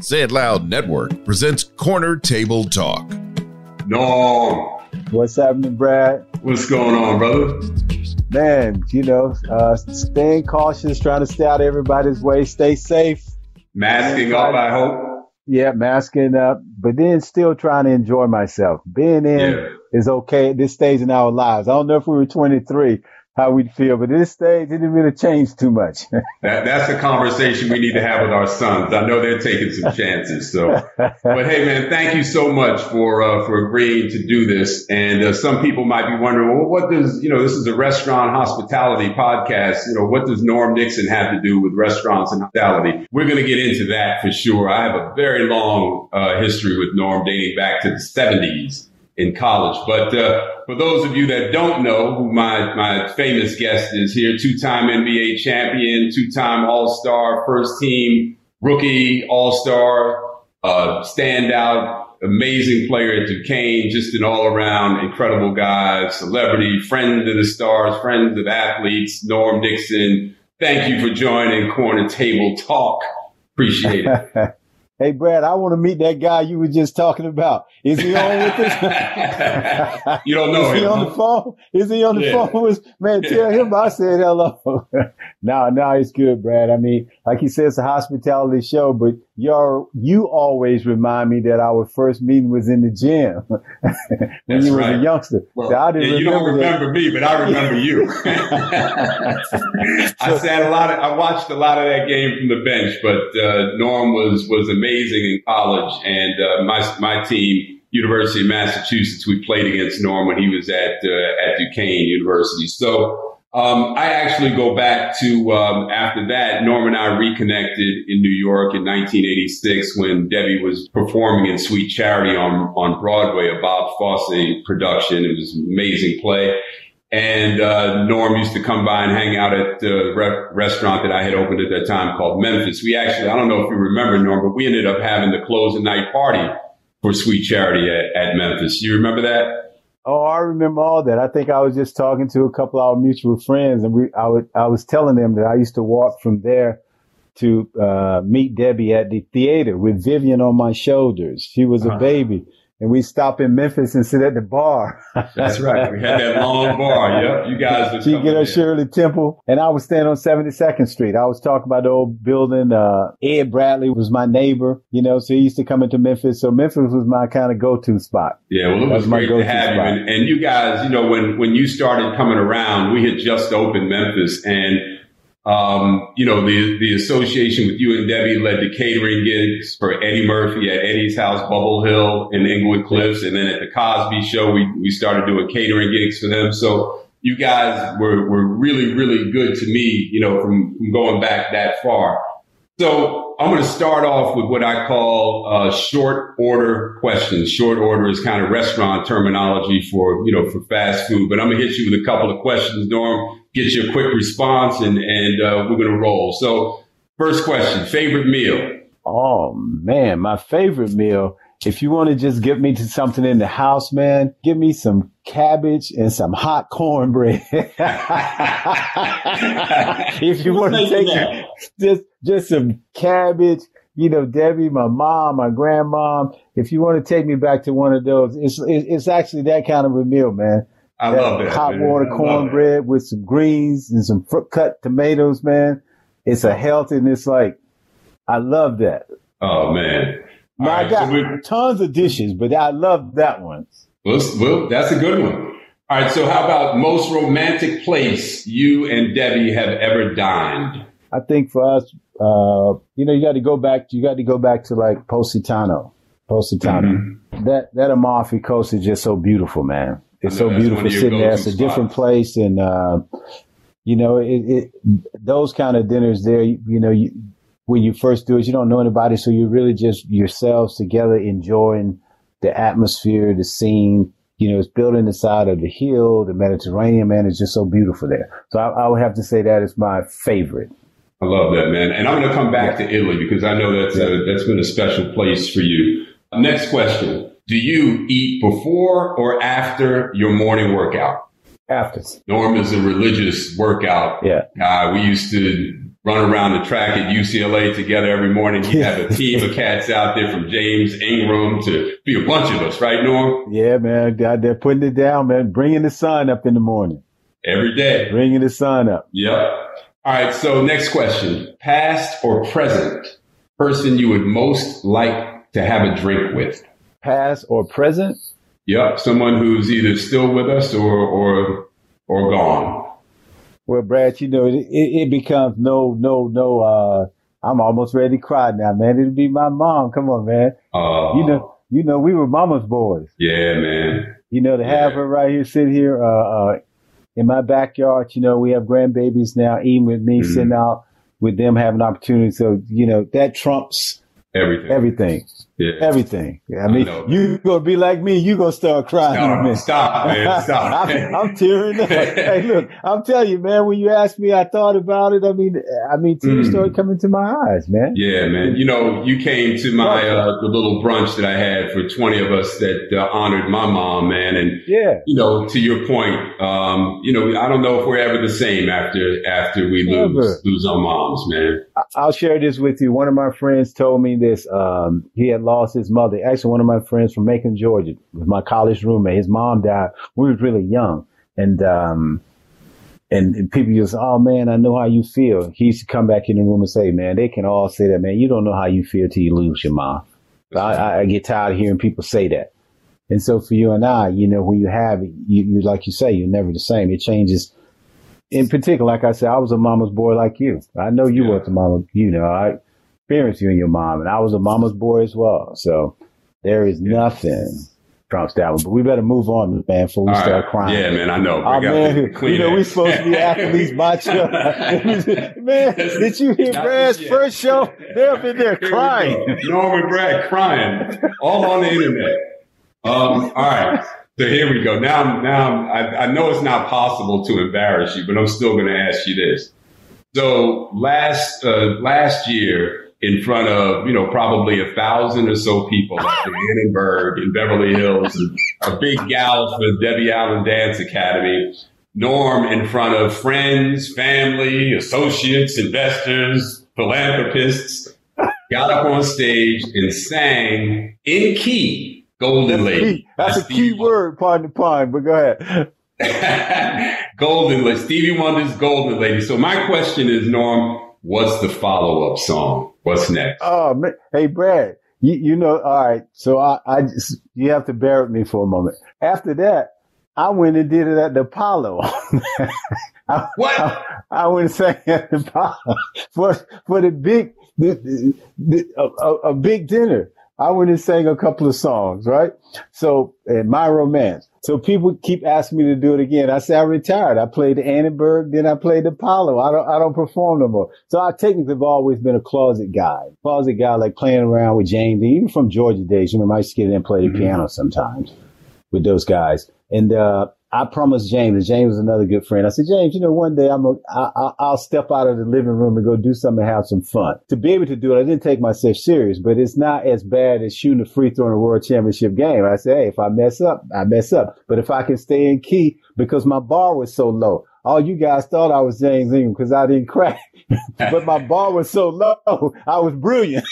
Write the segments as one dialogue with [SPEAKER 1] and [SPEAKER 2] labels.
[SPEAKER 1] Say It Loud Network presents Corner Table Talk.
[SPEAKER 2] No.
[SPEAKER 3] What's happening, Brad?
[SPEAKER 2] What's going on, brother?
[SPEAKER 3] Man, you know, uh, staying cautious, trying to stay out of everybody's way, stay safe.
[SPEAKER 2] Masking up, I hope.
[SPEAKER 3] Yeah, masking up, but then still trying to enjoy myself. Being in
[SPEAKER 2] Yeah.
[SPEAKER 3] is okay at this stage in our lives. I don't know if we were 23, how we'd feel, but at this stage, it didn't really change too much.
[SPEAKER 2] That, that's a conversation we need to have with our sons. I know they're taking some chances. So, but hey, man, thank you so much for uh, for agreeing to do this. And uh, some people might be wondering, well, what does you know? This is a restaurant hospitality podcast. You know, what does Norm Nixon have to do with restaurants and hospitality? We're going to get into that for sure. I have a very long uh, history with Norm, dating back to the '70s in college. But uh, for those of you that don't know who my, my famous guest is here, two-time NBA champion, two-time All-Star, first team rookie All-Star, uh, standout, amazing player at Duquesne, just an all-around incredible guy, celebrity, friend of the stars, friend of athletes, Norm Nixon. Thank you for joining Corner Table Talk. Appreciate it.
[SPEAKER 3] hey, Brad, I want to meet that guy you were just talking about. Is he on with us?
[SPEAKER 2] you don't know
[SPEAKER 3] Is he on
[SPEAKER 2] huh?
[SPEAKER 3] the phone? Is he on the
[SPEAKER 2] Yeah.
[SPEAKER 3] phone with man? Tell him I said hello. no, no, it's good, Brad. I mean, like he said, it's a hospitality show, but you're you always remind me that our first meeting was in the gym when you was
[SPEAKER 2] right.
[SPEAKER 3] a youngster.
[SPEAKER 2] Well,
[SPEAKER 3] So I didn't
[SPEAKER 2] yeah, you don't
[SPEAKER 3] remember that.
[SPEAKER 2] me, but I remember you. I sat a lot of, I watched a lot of that game from the bench, but uh, Norm was was amazing in college, and uh, my my team, University of Massachusetts, we played against Norm when he was at uh, at Duquesne University. So. Um, I actually go back to um, after that. Norm and I reconnected in New York in 1986 when Debbie was performing in Sweet Charity on on Broadway, a Bob Fosse production. It was an amazing play. And uh, Norm used to come by and hang out at the re- restaurant that I had opened at that time called Memphis. We actually, I don't know if you remember Norm, but we ended up having the closing night party for Sweet Charity at, at Memphis. You remember that?
[SPEAKER 3] Oh, I remember all that. I think I was just talking to a couple of our mutual friends, and we I would I was telling them that I used to walk from there to uh, meet Debbie at the theater with Vivian on my shoulders. She was a
[SPEAKER 2] Uh-huh.
[SPEAKER 3] baby, and we stop in Memphis and sit at the bar.
[SPEAKER 2] That's right. We had that long bar. Yep. You guys would
[SPEAKER 3] She get her
[SPEAKER 2] in.
[SPEAKER 3] Shirley Temple, and I was standing on 72nd Street. I was talking about the old building. Uh, Ed Bradley was my neighbor, you know, so he used to come into Memphis. So Memphis was my kind of go-to spot.
[SPEAKER 2] Yeah, well, it was
[SPEAKER 3] was my
[SPEAKER 2] great to
[SPEAKER 3] go-to
[SPEAKER 2] have you. And, and you guys, you know, when, when you started coming around, we had just opened Memphis and, um, you know, the, the association with you and Debbie led to catering gigs for Eddie Murphy at Eddie's house, Bubble Hill in Englewood Cliffs. And then at the Cosby show, we, we started doing catering gigs for them. So you guys were, were really, really good to me, you know, from, from going back that far. So I'm going to start off with what I call uh, short order questions. Short order is kind of restaurant terminology for you know for fast food. But I'm going to hit you with a couple of questions, Norm. Get you a quick response, and and uh, we're going to roll. So first question: favorite meal?
[SPEAKER 3] Oh man, my favorite meal. If you want to just get me to something in the house, man, give me some cabbage and some hot cornbread. if you want to take just just some cabbage, you know, Debbie, my mom, my grandmom. If you want to take me back to one of those, it's it's actually that kind of a meal, man.
[SPEAKER 2] I love that.
[SPEAKER 3] hot
[SPEAKER 2] man.
[SPEAKER 3] water cornbread with some greens and some fruit cut tomatoes, man. It's a healthy and it's like I love that.
[SPEAKER 2] Oh man. All
[SPEAKER 3] Now, I
[SPEAKER 2] right,
[SPEAKER 3] got
[SPEAKER 2] so
[SPEAKER 3] tons of dishes, but I love that one.
[SPEAKER 2] well, well, that's a good one. All right. So how about most romantic place you and Debbie have ever dined?
[SPEAKER 3] I think for us, uh, you know, you got to go back. You got to go back to like Positano, Positano.
[SPEAKER 2] Mm-hmm.
[SPEAKER 3] That that Amalfi Coast is just so beautiful, man. It's so beautiful sitting there. It's a different place, and uh, you know, it, it those kind of dinners there. You, you know, you, when you first do it, you don't know anybody, so you're really just yourselves together, enjoying the atmosphere, the scene. You know, it's built in the side of the hill, the Mediterranean, man. It's just so beautiful there. So I, I would have to say that is my favorite.
[SPEAKER 2] I love that, man. And I'm going to come back to Italy because I know that's a, that's been a special place for you. Next question. Do you eat before or after your morning workout?
[SPEAKER 3] After.
[SPEAKER 2] Norm is a religious workout
[SPEAKER 3] Yeah.
[SPEAKER 2] guy. We used to run around the track at UCLA together every morning. You have a team of cats out there from James Ingram to be a bunch of us, right, Norm?
[SPEAKER 3] Yeah, man. They're putting it down, man. Bringing the sun up in the morning.
[SPEAKER 2] Every day.
[SPEAKER 3] Bringing the sun up.
[SPEAKER 2] Yep. All right. So next question, past or present person you would most like to have a drink with?
[SPEAKER 3] Past or present?
[SPEAKER 2] Yep. Someone who's either still with us or, or, or gone.
[SPEAKER 3] Well, Brad, you know, it, it, becomes no, no, no, uh, I'm almost ready to cry now, man. It'll be my mom. Come on, man.
[SPEAKER 2] Uh,
[SPEAKER 3] you know, you know, we were mama's boys.
[SPEAKER 2] Yeah, man.
[SPEAKER 3] You know, to have her right here, sit here, uh, uh, in my backyard, you know, we have grandbabies now, eating with me, mm-hmm. sitting out with them, having opportunities. So, you know, that trumps
[SPEAKER 2] everything.
[SPEAKER 3] Everything. Yeah. Everything. I mean, I you gonna be like me. You gonna start crying.
[SPEAKER 2] Stop, stop man. Stop.
[SPEAKER 3] I'm, I'm, tearing up. hey, look, I'm telling you, man. When you asked me, I thought about it. I mean, I mean, tears mm. started coming to my eyes, man.
[SPEAKER 2] Yeah, man. You know, you came to my uh, the little brunch that I had for 20 of us that uh, honored my mom, man. And
[SPEAKER 3] yeah,
[SPEAKER 2] you know, to your point, um, you know, I don't know if we're ever the same after after we lose lose our moms, man.
[SPEAKER 3] I'll share this with you. One of my friends told me this. Um, he had lost his mother. Actually, one of my friends from Macon, Georgia, was my college roommate. His mom died. We was really young, and um, and, and people just, oh man, I know how you feel. He used to come back in the room and say, man, they can all say that, man. You don't know how you feel till you lose your mom. I, I get tired of hearing people say that. And so for you and I, you know, when you have it, you, you like you say, you're never the same. It changes. In particular, like I said, I was a mama's boy like you. I know you yeah. were the mama. You know, I experienced you and your mom, and I was a mama's boy as well. So there is yeah. nothing that one. But we better move on, man, before we All start right. crying.
[SPEAKER 2] Yeah, man, I know.
[SPEAKER 3] Oh, man, you know, we're supposed to be athletes, macho. man, did you hear Brad's first show? They're up in there crying.
[SPEAKER 2] Norman Brad crying all on the internet. Um, all right. So here we go. Now, now I, I know it's not possible to embarrass you, but I'm still going to ask you this. So last uh, last year, in front of, you know, probably a thousand or so people at the Annenberg in Beverly Hills, a big gal for Debbie Allen Dance Academy. Norm in front of friends, family, associates, investors, philanthropists, got up on stage and sang in key Golden Lady.
[SPEAKER 3] That's, a key word, pardon the pun, but go
[SPEAKER 2] ahead. Golden Lady, Stevie Wonder's Golden Lady. So my question is, Norm, what's the follow up song? What's next?
[SPEAKER 3] Oh, man. hey, Brad, you, you know, all right. So I, I just, you have to bear with me for a moment. After that, I went and did it at the Apollo.
[SPEAKER 2] I, what?
[SPEAKER 3] I, I, went and sang at the Apollo for, for the big, the, the, the a, a, big dinner. I went and sang a couple of songs, right? So, and my romance. So people keep asking me to do it again. I say I retired. I played the Annenberg, then I played the Apollo. I don't, I don't perform no more. So I technically have always been a closet guy, closet guy, like playing around with James, even from Georgia days. You remember I used to get in and play the mm-hmm. piano sometimes with those guys. And, uh, I promised James, James is another good friend. I said, James, you know, one day I'm a, I, I'll step out of the living room and go do something and have some fun. To be able to do it, I didn't take myself serious, but it's not as bad as shooting a free throw in a world championship game. I say, hey, if I mess up, I mess up. But if I can stay in key because my bar was so low, all you guys thought I was James Ingram because I didn't crack, but my bar was so low, I was brilliant.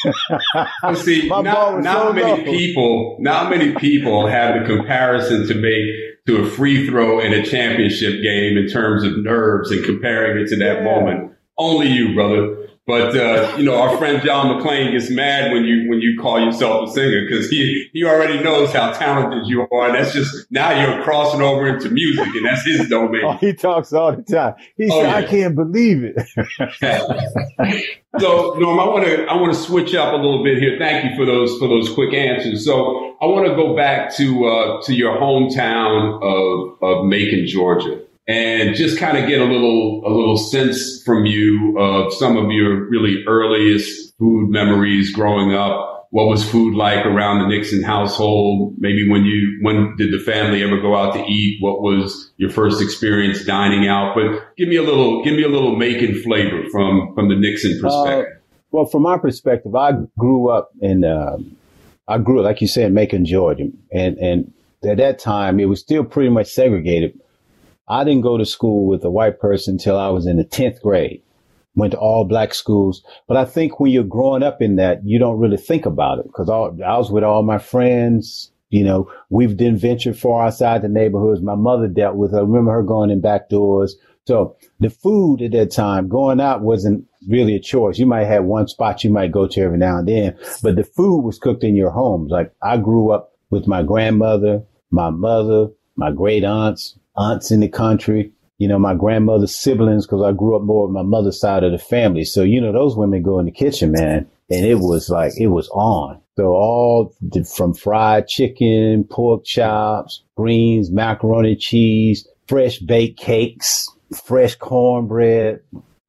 [SPEAKER 2] See, my not, not so many low. people, not many people have the comparison to make to a free throw in a championship game in terms of nerves and comparing it to that yeah. moment. Only you, brother. But uh, you know, our friend John McClain gets mad when you when you call yourself a singer because he he already knows how talented you are. And that's just now you're crossing over into music, and that's his domain.
[SPEAKER 3] Oh, he talks all the time. He oh, said, yeah. "I can't believe it."
[SPEAKER 2] so, Norm, I want to I want to switch up a little bit here. Thank you for those for those quick answers. So, I want to go back to uh, to your hometown of of Macon, Georgia and just kind of get a little a little sense from you of some of your really earliest food memories growing up. What was food like around the Nixon household? Maybe when you when did the family ever go out to eat? What was your first experience dining out? But give me a little give me a little Macon flavor from from the Nixon uh, perspective. Uh,
[SPEAKER 3] well, from my perspective, I grew up in um, I grew like you said, Macon, Georgia, and and at that time it was still pretty much segregated I didn't go to school with a white person until I was in the 10th grade. went to all black schools. But I think when you're growing up in that, you don't really think about it because I was with all my friends. You know, we've done venture far outside the neighborhoods. My mother dealt with. I remember her going in back doors. So the food at that time, going out wasn't really a choice. You might have one spot you might go to every now and then, but the food was cooked in your homes. Like I grew up with my grandmother, my mother, my great aunts, aunts in the country, you know, my grandmother's siblings, because I grew up more with my mother's side of the family. So, you know, those women go in the kitchen, man, and it was like, it was on. So all from fried chicken, pork chops, greens, macaroni cheese, fresh baked cakes, fresh cornbread,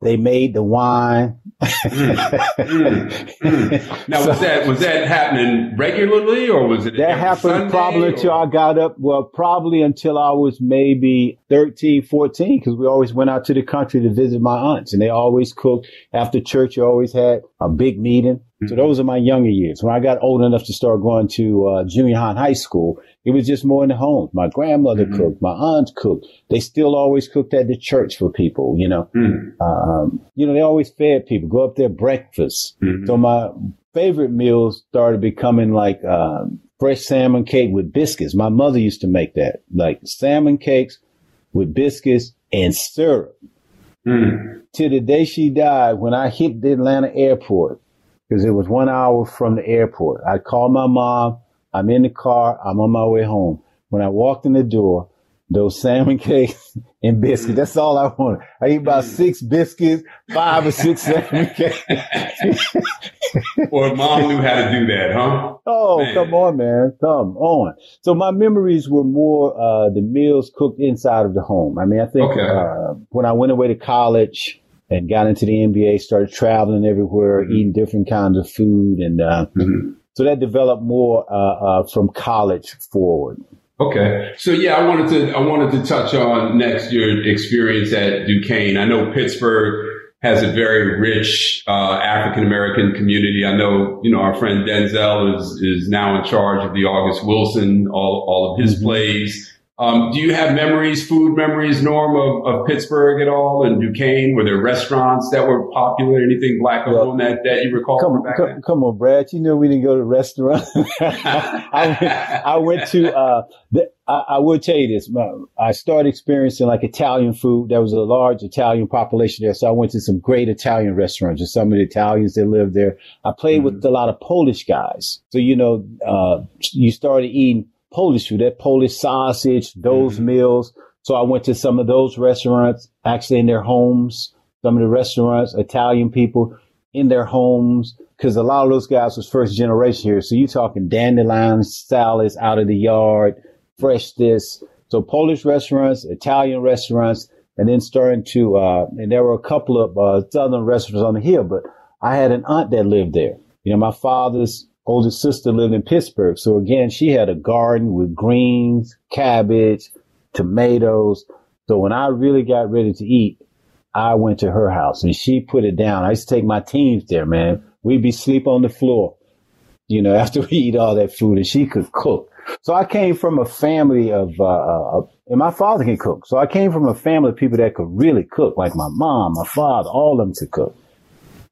[SPEAKER 3] they made the wine. mm,
[SPEAKER 2] mm, mm. Now, so, was that was that happening regularly, or was it
[SPEAKER 3] that happened
[SPEAKER 2] Sunday,
[SPEAKER 3] probably or? until I got up? Well, probably until I was maybe 13, 14, because we always went out to the country to visit my aunts, and they always cooked after church. You always had a big meeting. So those are my younger years. When I got old enough to start going to uh, junior high and high school, it was just more in the home. My grandmother mm-hmm. cooked, my aunt cooked. They still always cooked at the church for people, you know. Mm-hmm. Um, you know, they always fed people, go up there breakfast. Mm-hmm. So my favorite meals started becoming like uh, fresh salmon cake with biscuits. My mother used to make that, like salmon cakes with biscuits and syrup. Mm. Till the day she died, when I hit the Atlanta airport, because it was one hour from the airport, I called my mom I'm in the car. I'm on my way home. When I walked in the door, those salmon cakes and biscuits. That's all I wanted. I eat about six biscuits, five or six salmon cakes.
[SPEAKER 2] Well, mom knew how to do that, huh?
[SPEAKER 3] Oh, man. come on, man. Come on. So my memories were more, uh, the meals cooked inside of the home. I mean, I think, okay. uh, when I went away to college and got into the NBA, started traveling everywhere, mm-hmm. eating different kinds of food and, uh, mm-hmm so that developed more uh, uh, from college forward.
[SPEAKER 2] Okay, so yeah, I wanted to I wanted to touch on next your experience at Duquesne. I know Pittsburgh has a very rich uh, African American community. I know you know our friend Denzel is is now in charge of the August Wilson, all all of his mm-hmm. plays. Um, do you have memories, food memories, Norm, of, of Pittsburgh at all and Duquesne? Were there restaurants that were popular? Anything black owned that, that you recall?
[SPEAKER 3] Come, come, come, on, Brad. You know we didn't go to restaurants. I, went, I went to, uh, the, I, I will tell you this. I started experiencing like Italian food. There was a large Italian population there. So I went to some great Italian restaurants and some of the Italians that lived there. I played mm-hmm. with a lot of Polish guys. So, you know, uh, you started eating Polish food, that Polish sausage, those mm-hmm. meals. So I went to some of those restaurants, actually in their homes, some of the restaurants, Italian people in their homes, because a lot of those guys was first generation here. So you're talking dandelions, salads out of the yard, fresh this. So Polish restaurants, Italian restaurants, and then starting to, uh, and there were a couple of uh, southern restaurants on the hill, but I had an aunt that lived there. You know, my father's older sister lived in Pittsburgh. So again, she had a garden with greens, cabbage, tomatoes. So when I really got ready to eat, I went to her house and she put it down. I used to take my teams there, man. We'd be sleep on the floor, you know, after we eat all that food and she could cook. So I came from a family of, uh, uh, and my father can cook. So I came from a family of people that could really cook, like my mom, my father, all of them could cook.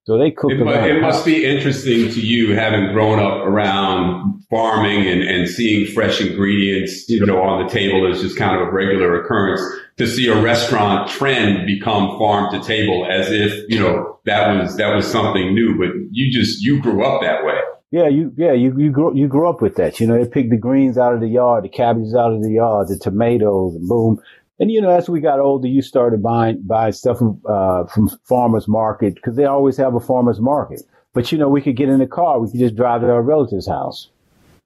[SPEAKER 3] So they cook.
[SPEAKER 2] It, it must be interesting to you having grown up around farming and, and seeing fresh ingredients, you know, on the table is just kind of a regular occurrence to see a restaurant trend become farm to table as if, you know, that was, that was something new, but you just, you grew up that way.
[SPEAKER 3] Yeah, you yeah you you grew you grew up with that. You know, they pick the greens out of the yard, the cabbages out of the yard, the tomatoes, and boom, and you know, as we got older, you started buying buying stuff from uh, from farmers market because they always have a farmers market. But you know, we could get in the car, we could just drive to our relative's house.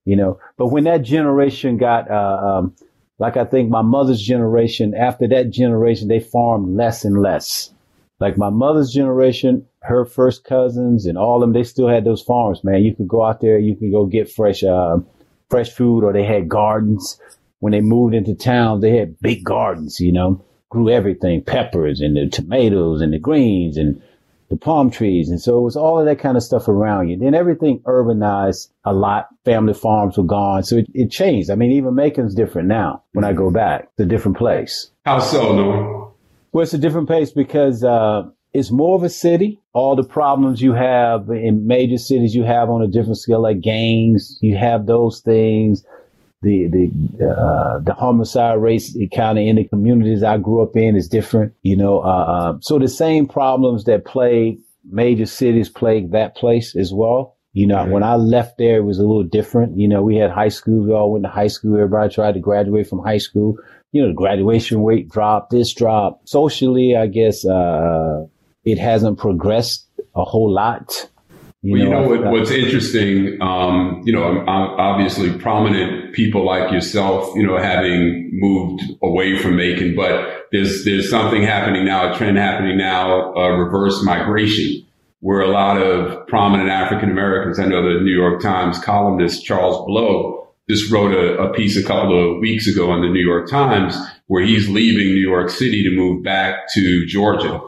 [SPEAKER 3] You know, but when that generation got, uh, um, like I think my mother's generation, after that generation, they farmed less and less. Like my mother's generation, her first cousins and all of them, they still had those farms, man. You could go out there, you could go get fresh, uh, fresh food, or they had gardens when they moved into town, they had big gardens, you know, grew everything, peppers and the tomatoes and the greens and the palm trees. And so it was all of that kind of stuff around you. Then everything urbanized a lot. Family farms were gone. So it, it changed. I mean, even Macon's different now when I go back. It's a different place.
[SPEAKER 2] How so, no?
[SPEAKER 3] Well, it's a different place because, uh, it's more of a city. All the problems you have in major cities, you have on a different scale, like gangs. You have those things. The the uh, the homicide rates kind of in the communities I grew up in is different. You know, uh, uh, so the same problems that plague major cities plague that place as well. You know, when I left there, it was a little different. You know, we had high school. We all went to high school. Everybody tried to graduate from high school. You know, the graduation rate dropped, this dropped. Socially, I guess, uh, it hasn't progressed a whole lot.
[SPEAKER 2] You well, know, you know what, what's interesting, um, you know, obviously prominent people like yourself, you know, having moved away from Macon, but there's, there's something happening now, a trend happening now, uh, reverse migration where a lot of prominent African Americans, I know the New York Times columnist Charles Blow just wrote a, a, piece a couple of weeks ago in the New York Times where he's leaving New York City to move back to Georgia.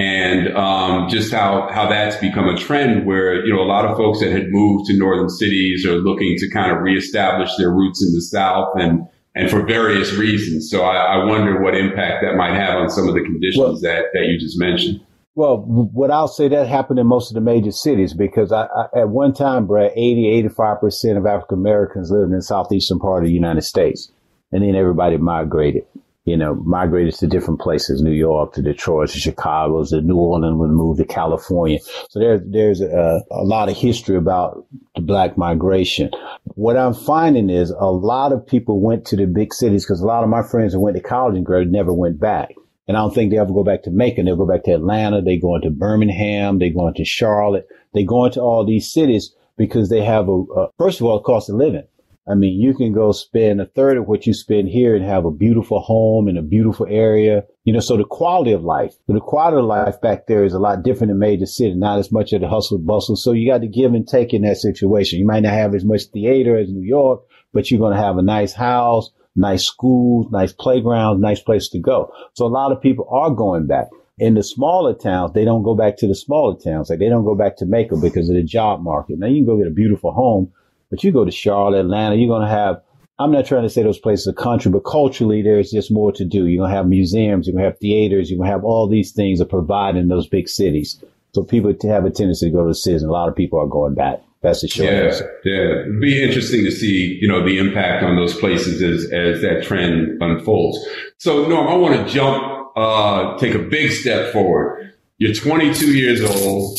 [SPEAKER 2] And um, just how, how that's become a trend where, you know, a lot of folks that had moved to northern cities are looking to kind of reestablish their roots in the South and, and for various reasons. So I, I wonder what impact that might have on some of the conditions well, that, that you just mentioned.
[SPEAKER 3] Well, what I'll say that happened in most of the major cities because I, I, at one time, Brad, 80, 85% of African Americans lived in the southeastern part of the United States. And then everybody migrated, you know, migrated to different places, New York, to Detroit, to Chicago, to New Orleans, would move to California. So there's, there's a, a lot of history about the black migration. What I'm finding is a lot of people went to the big cities because a lot of my friends that went to college and graduated never went back. And I don't think they ever go back to Macon. They'll go back to Atlanta. They go into Birmingham. They go into Charlotte. They go into all these cities because they have a, a first of all, cost of living. I mean, you can go spend a third of what you spend here and have a beautiful home in a beautiful area. You know, so the quality of life, the quality of life back there is a lot different than major city, not as much of the hustle bustle. So you got to give and take in that situation. You might not have as much theater as New York, but you're going to have a nice house nice schools, nice playgrounds, nice place to go. So a lot of people are going back. In the smaller towns, they don't go back to the smaller towns. Like they don't go back to Macon because of the job market. Now you can go get a beautiful home, but you go to Charlotte, Atlanta, you're going to have I'm not trying to say those places are country, but culturally there's just more to do. You're gonna have museums, you're gonna have theaters, you're gonna have all these things that provide in those big cities. So people have a tendency to go to the cities, and a lot of people are going back. That's the short
[SPEAKER 2] yeah, answer. Yeah, it'd be interesting to see, you know, the impact on those places as as that trend unfolds. So, Norm, I want to jump, uh, take a big step forward. You're 22 years old,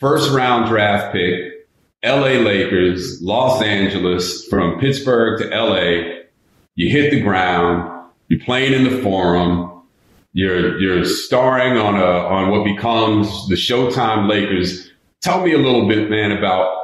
[SPEAKER 2] first round draft pick, L.A. Lakers, Los Angeles, from Pittsburgh to L.A. You hit the ground. You're playing in the Forum. You're you're starring on a on what becomes the Showtime Lakers. Tell me a little bit, man, about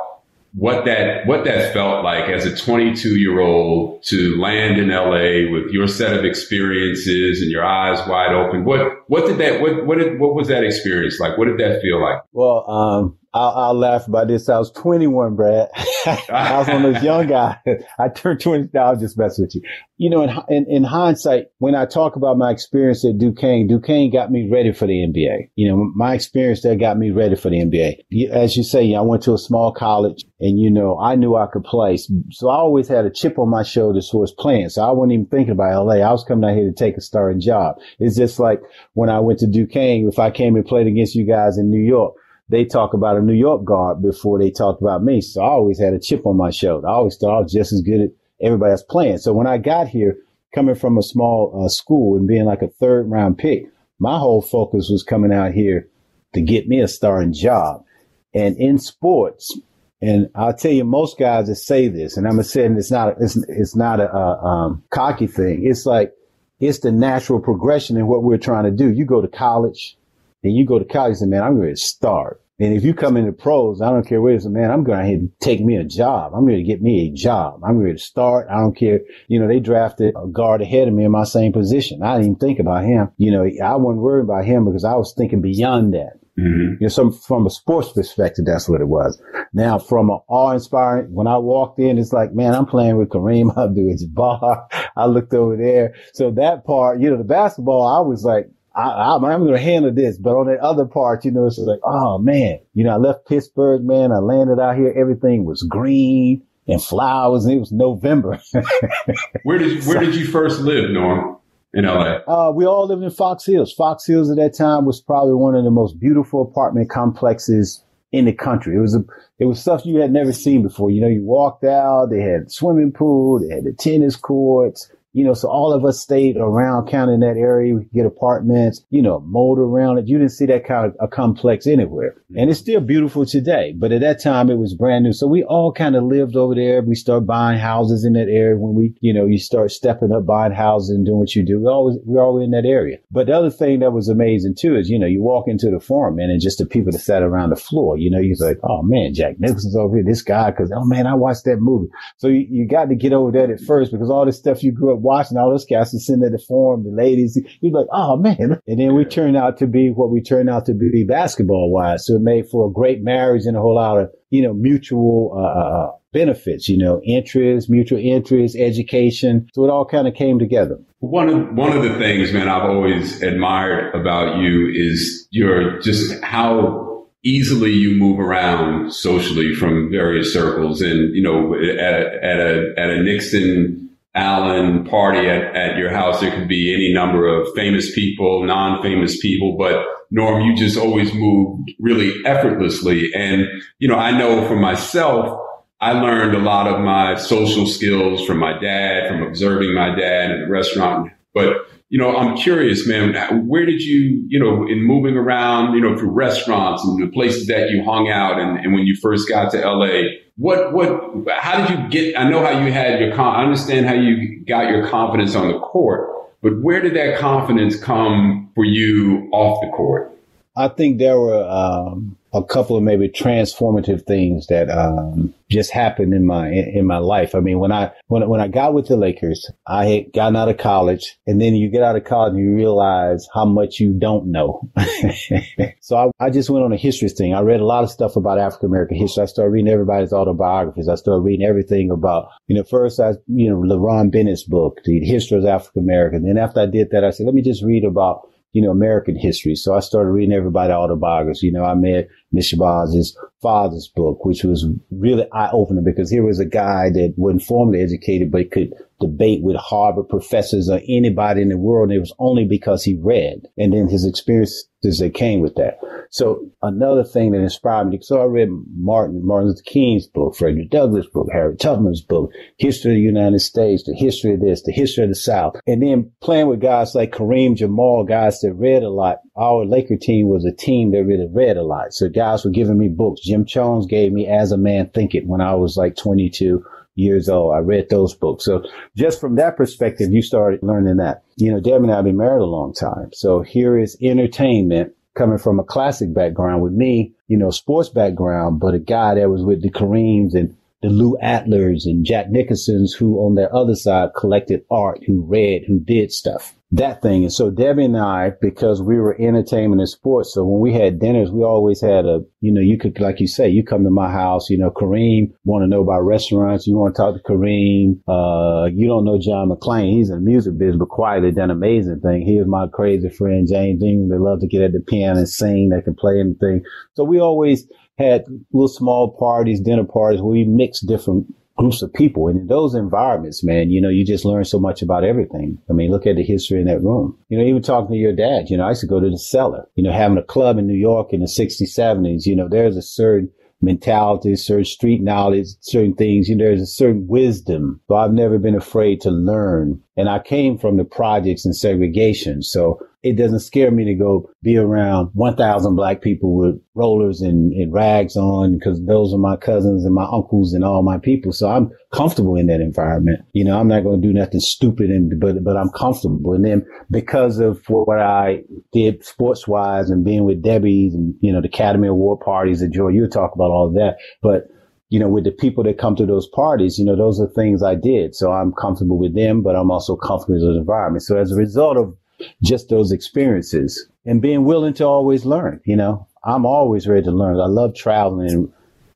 [SPEAKER 2] what that what that felt like as a 22 year old to land in LA with your set of experiences and your eyes wide open. What what did that what what did, what was that experience like? What did that feel like?
[SPEAKER 3] Well, um, I'll, I'll, laugh about this. I was 21, Brad. I was one of those young guys. I turned 20. I'll just mess with you. You know, in, in, in, hindsight, when I talk about my experience at Duquesne, Duquesne got me ready for the NBA. You know, my experience there got me ready for the NBA. As you say, I went to a small college and, you know, I knew I could play. So I always had a chip on my shoulder as far as playing. So I wasn't even thinking about LA. I was coming out here to take a starting job. It's just like when I went to Duquesne, if I came and played against you guys in New York, they talk about a New York guard before they talked about me. So I always had a chip on my shoulder. I always thought I was just as good as everybody else playing. So when I got here, coming from a small uh, school and being like a third round pick, my whole focus was coming out here to get me a starting job. And in sports, and I'll tell you, most guys that say this, and I'm saying it's not, it's, it's not a, a um, cocky thing. It's like, it's the natural progression in what we're trying to do. You go to college, and you go to college and man, I'm going to start. And if you come into pros, I don't care where it's, man, I'm going to take me a job. I'm going to get me a job. I'm going to start. I don't care. You know, they drafted a guard ahead of me in my same position. I didn't even think about him. You know, I wasn't worried about him because I was thinking beyond that. Mm-hmm. You know, some, from a sports perspective, that's what it was. Now, from an awe-inspiring, when I walked in, it's like, man, I'm playing with Kareem Abdul-Jabbar. I looked over there. So that part, you know, the basketball, I was like, I, am going to handle this. But on the other part, you know, it's like, oh man, you know, I left Pittsburgh, man. I landed out here. Everything was green and flowers and it was November.
[SPEAKER 2] where did, where did you first live, Norm? In LA?
[SPEAKER 3] Uh, we all lived in Fox Hills. Fox Hills at that time was probably one of the most beautiful apartment complexes in the country. It was a, it was stuff you had never seen before. You know, you walked out, they had swimming pool, they had the tennis courts, you know, so all of us stayed around kind of in that area. We could get apartments, you know, mold around it. You didn't see that kind of a complex anywhere. Mm-hmm. And it's still beautiful today. But at that time it was brand new. So we all kind of lived over there. We start buying houses in that area when we, you know, you start stepping up buying houses and doing what you do. We always, we are always in that area. But the other thing that was amazing too is, you know, you walk into the forum man and just the people that sat around the floor, you know, you're like, oh man, Jack Nicholson's over here, this guy, cause oh man, I watched that movie. So you, you got to get over that at first because all this stuff you grew up watching all those guys are sitting at the forum, the ladies. You're like, oh man. And then we turned out to be what we turned out to be basketball wise. So it made for a great marriage and a whole lot of, you know, mutual, uh, uh, uh benefits, you know, interest, mutual interest, education. So it all kind of came together.
[SPEAKER 2] One of, one of the things, man, I've always admired about you is your just how easily you move around socially from various circles and you know at, at a at a Nixon Allen party at, at your house. There could be any number of famous people, non-famous people, but Norm, you just always moved really effortlessly. And, you know, I know for myself, I learned a lot of my social skills from my dad, from observing my dad in the restaurant. But, you know, I'm curious, man, where did you, you know, in moving around, you know, through restaurants and the places that you hung out and, and when you first got to LA, what what how did you get i know how you had your i understand how you got your confidence on the court but where did that confidence come for you off the court?
[SPEAKER 3] I think there were um, a couple of maybe transformative things that um, just happened in my in my life. I mean, when I when when I got with the Lakers, I had gotten out of college, and then you get out of college and you realize how much you don't know. so I, I just went on a history thing. I read a lot of stuff about African American history. I started reading everybody's autobiographies. I started reading everything about you know first I you know Lerone Bennett's book, the history of African American. Then after I did that, I said let me just read about you know, American history. So I started reading everybody autobiographies. You know, I met Miss Shabazz's father's book, which was really eye opening because here was a guy that wasn't formally educated, but could debate with Harvard professors or anybody in the world. And it was only because he read and then his experiences that came with that. So another thing that inspired me, so I read Martin, Martin Luther King's book, Frederick Douglass' book, Harry Tubman's book, History of the United States, the history of this, the history of the South. And then playing with guys like Kareem Jamaal, guys that read a lot. Our Laker team was a team that really read a lot. So guys were giving me books. Jim Chones gave me As a Man Thinketh when I was like 22 years old. I read those books. So just from that perspective, you started learning that. You know, Deb and I have been married a long time. So here is entertainment coming from a classic background with me, you know, sports background, but a guy that was with the Kareems and the Lou Adlers and Jack Nicholsons who on their other side collected art, who read, who did stuff that thing. And so Debbie and I, because we were entertainment and sports, so when we had dinners, we always had a, you know, you could, like you say, you come to my house, you know, Kareem want to know about restaurants. You want to talk to Kareem. Uh, you don't know John McClain. He's in the music business, but quietly done amazing thing. He was my crazy friend, James Dean. They love to get at the piano and sing. They can play anything. So we always had little small parties, dinner parties where we mixed different groups of people. And in those environments, man, you know, you just learn so much about everything. I mean, look at the history in that room. You know, even talking to your dad, you know, I used to go to the cellar, you know, having a club in New York in the 60s, 70s, you know, there's a certain mentality, certain street knowledge, certain things, you know, there's a certain wisdom. So I've never been afraid to learn. And I came from the projects and segregation. So it doesn't scare me to go be around 1,000 black people with rollers and, and rags on because those are my cousins and my uncles and all my people. So I'm comfortable in that environment. You know, I'm not going to do nothing stupid, and but but I'm comfortable. And then because of what I did sports wise and being with Debbie's and you know the Academy Award parties, the joy you talk about all that, but you know, with the people that come to those parties, you know, those are things I did. So I'm comfortable with them, but I'm also comfortable with the environment. So as a result of just those experiences and being willing to always learn. You know, I'm always ready to learn. I love traveling.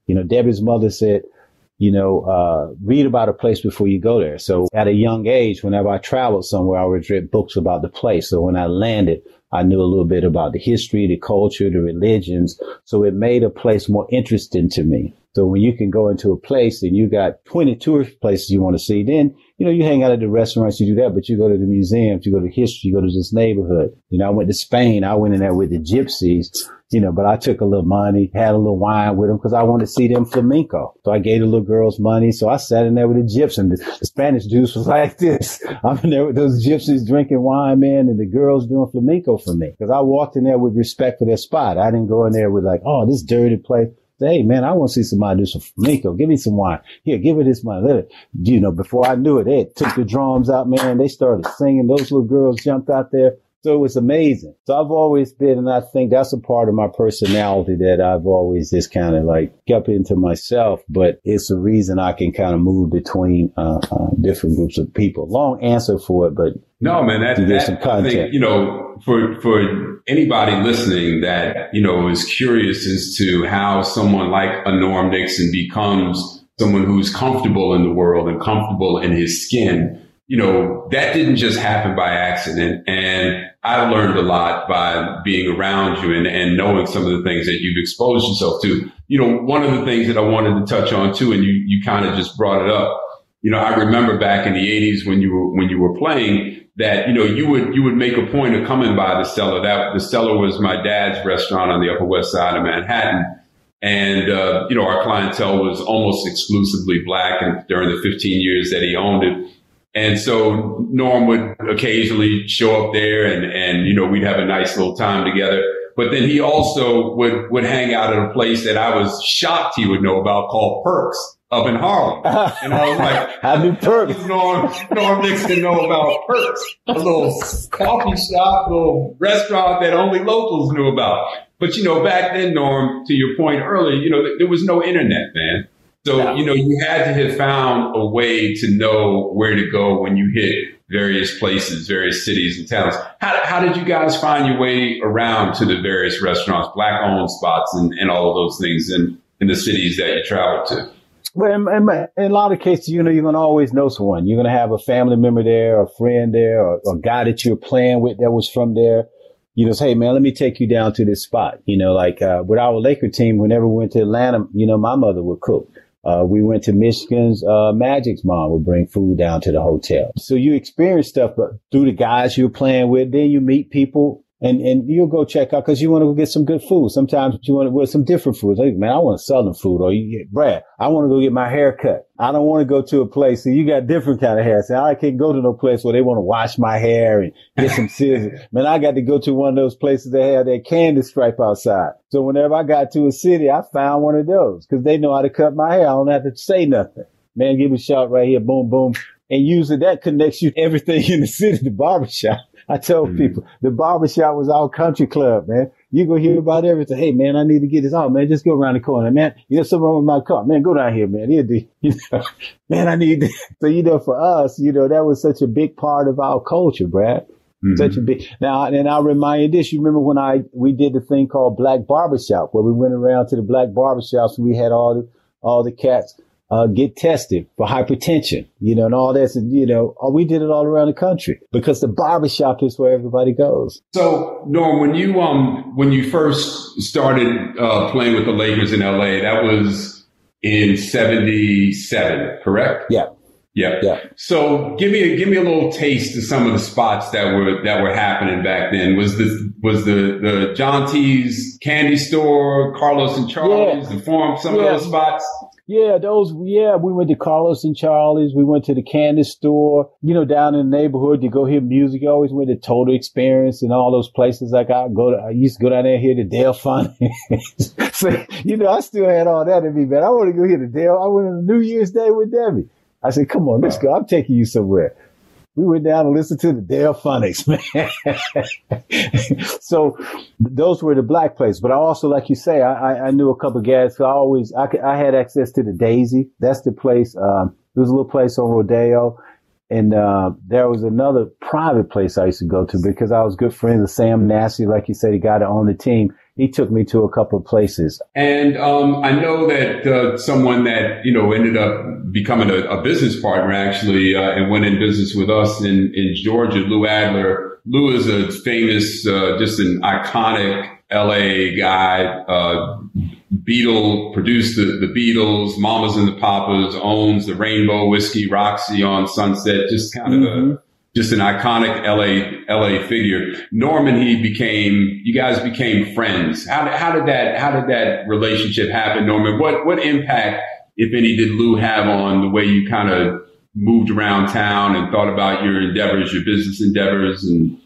[SPEAKER 3] You know, Debbie's mother said, you know, uh, read about a place before you go there. So at a young age, whenever I traveled somewhere, I would read books about the place. So when I landed, I knew a little bit about the history, the culture, the religions. So it made a place more interesting to me. So when you can go into a place and you got 20 tourist places you want to see, then, you know, you hang out at the restaurants, you do that, but you go to the museums, you go to history, you go to this neighborhood. You know, I went to Spain. I went in there with the gypsies you know, but I took a little money, had a little wine with them because I wanted to see them flamenco. So I gave the little girls money. So I sat in there with the gypsies. The, the Spanish dudes was like this. I'm in there with those gypsies drinking wine, man, and the girls doing flamenco for me. Cause I walked in there with respect for their spot. I didn't go in there with like, oh, this dirty place. Hey man, I want to see somebody do some flamenco. Give me some wine. Here, give it this money. Let it. You know, before I knew it, they took the drums out, man. They started singing. Those little girls jumped out there. So it was amazing. So I've always been, and I think that's a part of my personality that I've always just kind of like kept into myself, but it's a reason I can kind of move between uh, uh, different groups of people. Long answer for it, but
[SPEAKER 2] no, man, that, that some content. I think, you know, for, for anybody listening that, you know, is curious as to how someone like a Norm Nixon becomes someone who's comfortable in the world and comfortable in his skin, you know, that didn't just happen by accident. And I've learned a lot by being around you and, and knowing some of the things that you've exposed yourself to. You know, one of the things that I wanted to touch on too, and you, you kind of just brought it up. You know, I remember back in the eighties when you were, when you were playing that, you know, you would, you would make a point of coming by the cellar. That the cellar was my dad's restaurant on the upper west side of Manhattan. And, uh, you know, our clientele was almost exclusively black and during the 15 years that he owned it. And so Norm would occasionally show up there and, and, you know, we'd have a nice little time together. But then he also would, would hang out at a place that I was shocked he would know about called Perks up in Harlem. And I was like,
[SPEAKER 3] how do Perks?
[SPEAKER 2] Norm, Norm Nixon know about Perks, a little coffee shop, little restaurant that only locals knew about. But you know, back then, Norm, to your point earlier, you know, there was no internet, man. So, yeah. you know, you had to have found a way to know where to go when you hit various places, various cities and towns. How, how did you guys find your way around to the various restaurants, black owned spots and, and all of those things in, in the cities that you traveled to?
[SPEAKER 3] Well, in, in, in, a lot of cases, you know, you're going to always know someone. You're going to have a family member there, a friend there, or, or a guy that you're playing with that was from there you know, say, hey man, let me take you down to this spot. You know, like uh, with our Laker team, whenever we went to Atlanta, you know, my mother would cook. Uh, we went to Michigan's uh, Magic's mom would bring food down to the hotel. So you experience stuff, but through the guys you're playing with, then you meet people and and you'll go check out because you want to go get some good food. Sometimes you want to with some different foods. Like, man, I want southern food, or you get Brad, I want to go get my hair cut. I don't want to go to a place. So you got different kind of hair. So I can't go to no place where they want to wash my hair and get some scissors. man, I got to go to one of those places that have that candy stripe outside. So whenever I got to a city, I found one of those because they know how to cut my hair. I don't have to say nothing. Man, give me a shot right here. Boom, boom. And usually that connects you to everything in the city, the barbershop. I tell mm-hmm. people the barbershop was our country club, man. You go hear about everything. Hey, man, I need to get this out, man. Just go around the corner, man. You know something wrong with my car, man. Go down here, man. Here, you know, man, I need. This. So you know, for us, you know, that was such a big part of our culture, Brad. Mm-hmm. Such a big now, and I'll remind you this. You remember when I we did the thing called Black Barbershop, where we went around to the black barbershops and we had all the all the cats uh, get tested for hypertension, you know, and all that. you know, uh, we did it all around the country because the barbershop is where everybody goes.
[SPEAKER 2] So, Norm, when you um when you first started uh, playing with the Lakers in LA, that was in '77, correct?
[SPEAKER 3] Yeah.
[SPEAKER 2] Yeah. Yeah. So give me a give me a little taste of some of the spots that were that were happening back then. Was the was the the John T's candy store, Carlos and Charlie's, yeah. the Forum, some yeah. of those spots?
[SPEAKER 3] Yeah, those, yeah, we went to Carlos and Charlie's. We went to the candy store, you know, down in the neighborhood to go hear music. I always went to Total Experience and all those places. Like I go to, I used to go down there and hear the Delfonics. so, you know, I still had all that in me, man. I want to go hear the Dale. I went on New Year's Day with Debbie. I said, come on, let's go. I'm taking you somewhere we went down and listened to the Delfonics, man. so those were the black places. But I also, like you say, I, I knew a couple of guys. So I always, I, I had access to the Daisy. That's the place. Um, there was a little place on Rodeo. And, uh, there was another private place I used to go to because I was good friends with Sam Nassi. Like you said, he got to own the team he took me to a couple of places.
[SPEAKER 2] And um, I know that uh, someone that you know ended up becoming a, a business partner actually uh, and went in business with us in in Georgia, Lou Adler. Lou is a famous, uh, just an iconic LA guy. Uh, Beatle produced the, the Beatles, Mamas and the Papas, owns the Rainbow Whiskey, Roxy on Sunset, just kind of mm-hmm. a, just an iconic LA, LA figure. Norman, he became, you guys became friends. How did, how did that, how did that relationship happen, Norman? What, what impact, if any, did Lou have on the way you kind of moved around town and thought about your endeavors, your business endeavors and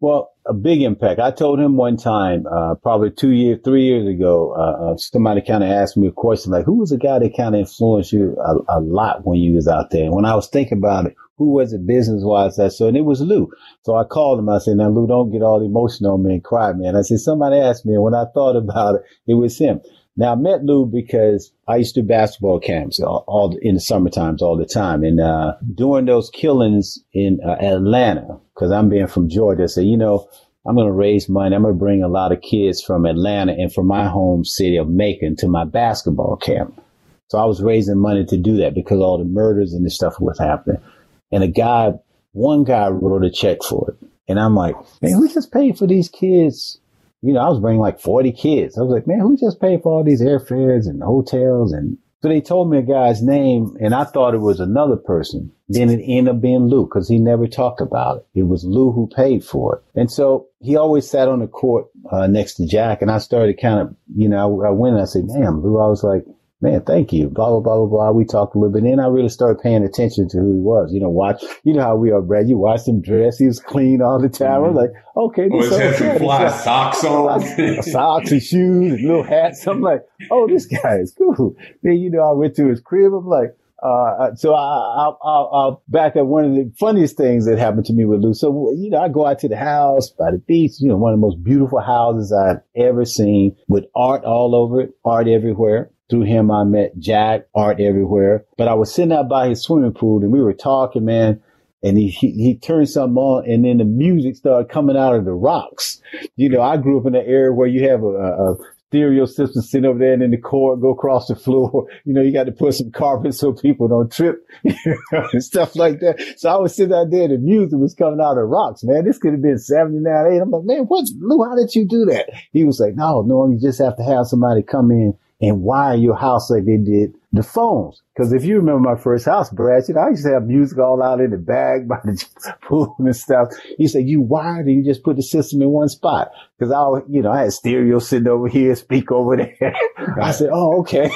[SPEAKER 3] well, a big impact. I told him one time, uh, probably two years, three years ago, uh, uh somebody kind of asked me a question like, who was the guy that kind of influenced you a, a, lot when you was out there? And when I was thinking about it, who was it business wise? That so, and it was Lou. So I called him. I said, now Lou, don't get all emotional on me and cry, man. I said, somebody asked me. And when I thought about it, it was him. Now I met Lou because I used to do basketball camps all, all in the summer times all the time. And, uh, during those killings in uh, Atlanta, cause I'm being from Georgia, said, you know, I'm going to raise money. I'm going to bring a lot of kids from Atlanta and from my home city of Macon to my basketball camp. So I was raising money to do that because all the murders and the stuff was happening. And a guy, one guy wrote a check for it. And I'm like, man, who just paid for these kids you know, I was bringing like 40 kids. I was like, man, who just paid for all these airfares and hotels? And so they told me a guy's name and I thought it was another person. Then it ended up being Lou because he never talked about it. It was Lou who paid for it. And so he always sat on the court uh, next to Jack and I started kind of, you know, I, went and I said, damn, Lou, I was like, man, thank you, blah, blah, blah, blah, blah. We talked a little bit. And Then I really started paying attention to who he was. You know, watch, you know how we are, Brad. You watch him dress. He was clean all the time. Mm-hmm. I was like, okay.
[SPEAKER 2] Always had some fly socks on.
[SPEAKER 3] socks and shoes and little hats. I'm like, oh, this guy is cool. Then, you know, I went to his crib. I'm like, uh, so I, will I'll back up one of the funniest things that happened to me with Lou. So, you know, I go out to the house by the beach, you know, one of the most beautiful houses I've ever seen with art all over it, art everywhere. Through him, I met Jack, Art everywhere. But I was sitting out by his swimming pool and we were talking, man. And he, he, he turned something on and then the music started coming out of the rocks. You know, I grew up in an area where you have a, a stereo system sitting over there and then the cord go across the floor. You know, you got to put some carpet so people don't trip and stuff like that. So I was sitting out there, the music was coming out of the rocks, man. This could have been 79, 8. I'm like, man, what, Lou, how did you do that? He was like, no, no, you just have to have somebody come in and wire your house like they did the phones. Because if you remember my first house, Brad, you know, I used to have music all out in the bag by the pool and stuff. He said, you wired and you just put the system in one spot. Because I, you know, I had stereo sitting over here, speak over there. I said, oh, okay.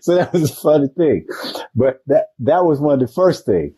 [SPEAKER 3] so that was a funny thing. But that, that was one of the first things.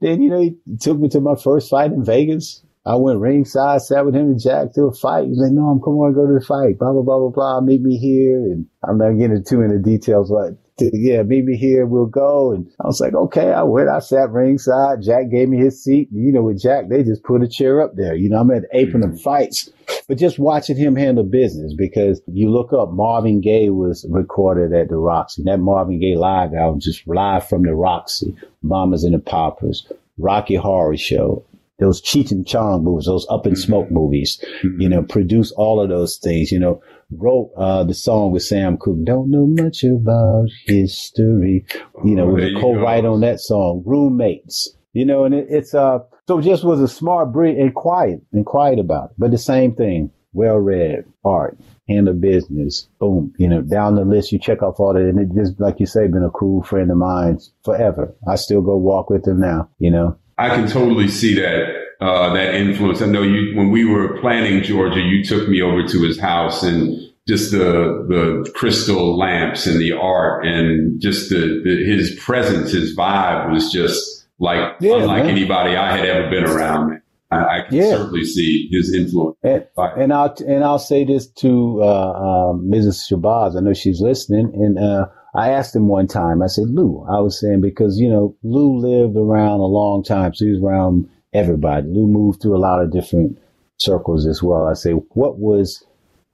[SPEAKER 3] Then, you know, he took me to my first fight in Vegas. I went ringside, sat with him and Jack to a fight. He's like, no, I'm coming on, go to the fight, blah, blah, blah, blah, blah. Meet me here. And I'm not getting too into details, but yeah, meet me here. We'll go. And I was like, okay, I went. I sat ringside. Jack gave me his seat. You know, with Jack, they just put a chair up there. You know, I'm at the apron of mm-hmm. fights, but just watching him handle business because you look up Marvin Gaye was recorded at the Roxy. That Marvin Gaye live album just live from the Roxy, Mamas and the Papas, Rocky Horror Show, those Cheech and Chong movies, those Up in Smoke mm-hmm. movies, mm-hmm. you know, produce all of those things, you know, wrote, uh, the song with Sam Cooke. Don't know much about history, you know, oh, was a co-write on that song, roommates, you know, and it, it's, uh, so it just was a smart breed and quiet and quiet about it, but the same thing, well read, art, handle business, boom, you know, down the list, you check off all that. And it just, like you say, been a cool friend of mine forever. I still go walk with him now, you know.
[SPEAKER 2] I can totally see that uh, that influence. I know you when we were planning Georgia, you took me over to his house and just the the crystal lamps and the art and just the, the his presence, his vibe was just like yeah, unlike man. anybody I had ever been around. I, I can yeah. certainly see his influence.
[SPEAKER 3] And, and, I'll and I'll say this to uh, um, Mrs. Shabazz. I know she's listening, and uh, I asked him one time, I said, Lou, I was saying, because, you know, Lou lived around a long time. So he was around everybody. Lou moved through a lot of different circles as well. I say, what was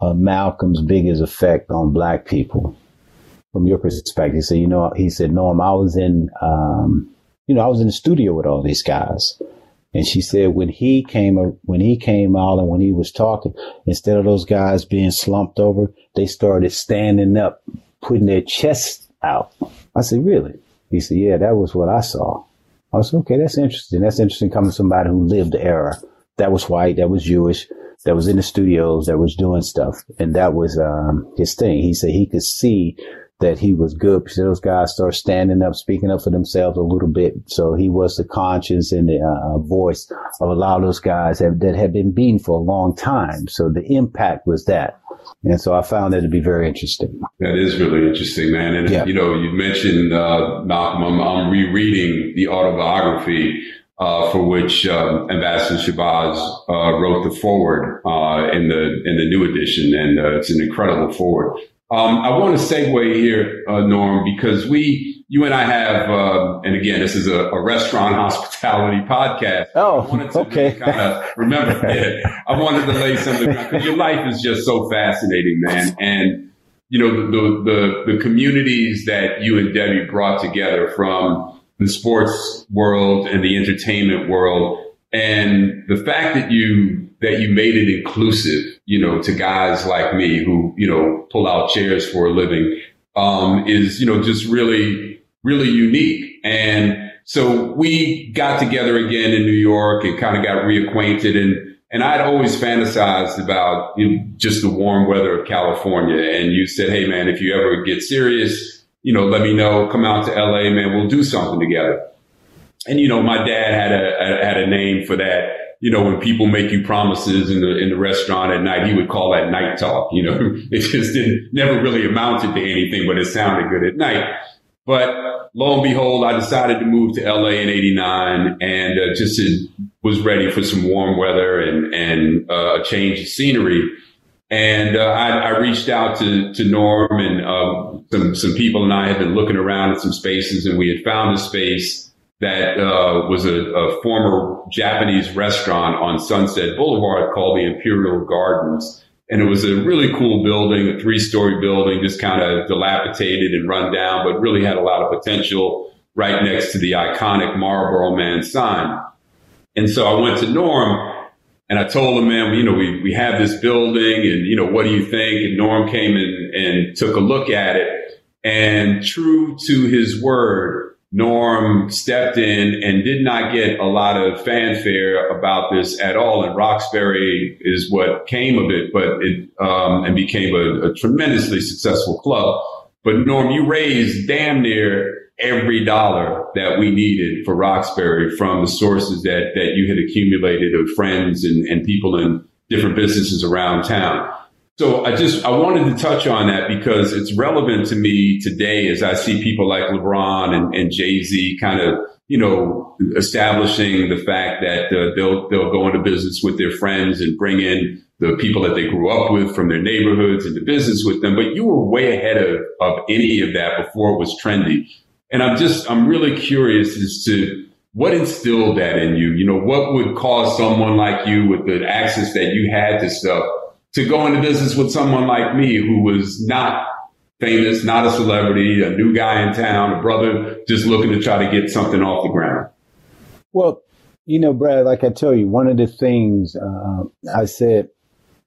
[SPEAKER 3] uh, Malcolm's biggest effect on black people from your perspective? He said, you know, he said, Norm, I was in, um, you know, I was in the studio with all these guys. And she said when he came, when he came out and when he was talking, instead of those guys being slumped over, they started standing up putting their chests out. I said, really? He said, yeah, that was what I saw. I was okay. That's interesting. That's interesting coming from somebody who lived the era. That was white. That was Jewish. that was in the studios that was doing stuff. And that was, um, his thing. He said he could see that he was good because those guys start standing up, speaking up for themselves a little bit. So he was the conscience and the uh, voice of a lot of those guys that, that had been beaten for a long time. So the impact was that. And so I found that to be very interesting.
[SPEAKER 2] That is really interesting, man. And, yeah. you know, you mentioned, uh, Malcolm, I'm, I'm rereading the autobiography uh, for which uh, Ambassador Shabazz uh, wrote the foreword uh, in the in the new edition, and uh, it's an incredible foreword. Um, I want to segue here, uh, Norm, because we, you and I have, and again, this is a, a restaurant hospitality podcast.
[SPEAKER 3] Oh, okay.
[SPEAKER 2] Kind of remember, yeah, I wanted to lay something because your life is just so fascinating, man, and you know the, the the the communities that you and Debbie brought together from the sports world and the entertainment world. And the fact that you, that you made it inclusive, you know, to guys like me who, you know, pull out chairs for a living, um, is, you know, just really, really unique. And so we got together again in New York and kind of got reacquainted and, and I'd always fantasized about you know, just the warm weather of California. And you said, Hey man, if you ever get serious, you know, let me know, come out to LA, man, we'll do something together. And, you know, my dad had a, had a name for that. You know, when people make you promises in the, in the restaurant at night, he would call that night talk. You know, it just didn't, never really amounted to anything, but it sounded good at night. But lo and behold, I decided to move to LA in 89 and uh, just was ready for some warm weather and, and uh, a change of scenery. And uh, I, I, reached out to, to Norm and uh, some, some people and I had been looking around at some spaces and we had found a space that uh, was a, a, former Japanese restaurant on Sunset Boulevard called the Imperial Gardens. And it was a really cool building, a three story building, just kind of dilapidated and run down, but really had a lot of potential right next to the iconic Marlboro Man sign. And so I went to Norm and I told him, man, you know, we, we have this building and, you know, what do you think? And Norm came in and took a look at it and true to his word, Norm stepped in and did not get a lot of fanfare about this at all. And Roxbury is what came of it, but it, um, and became a, a tremendously successful club. But Norm, you raised damn near every dollar that we needed for Roxbury from the sources that, that you had accumulated of friends and, and people in different businesses around town. So I just, I wanted to touch on that because it's relevant to me today as I see people like LeBron and, and Jay-Z kind of, you know, establishing the fact that uh, they'll, they'll go into business with their friends and bring in the people that they grew up with from their neighborhoods into business with them. But you were way ahead of, of any of that before it was trendy. And I'm just, I'm really curious as to what instilled that in you. You know, what would cause someone like you with the access that you had to stuff to go into business with someone like me who was not famous, not a celebrity, a new guy in town, a brother just looking to try to get something off the ground?
[SPEAKER 3] Well, you know, Brad, like I tell you, one of the things uh, I said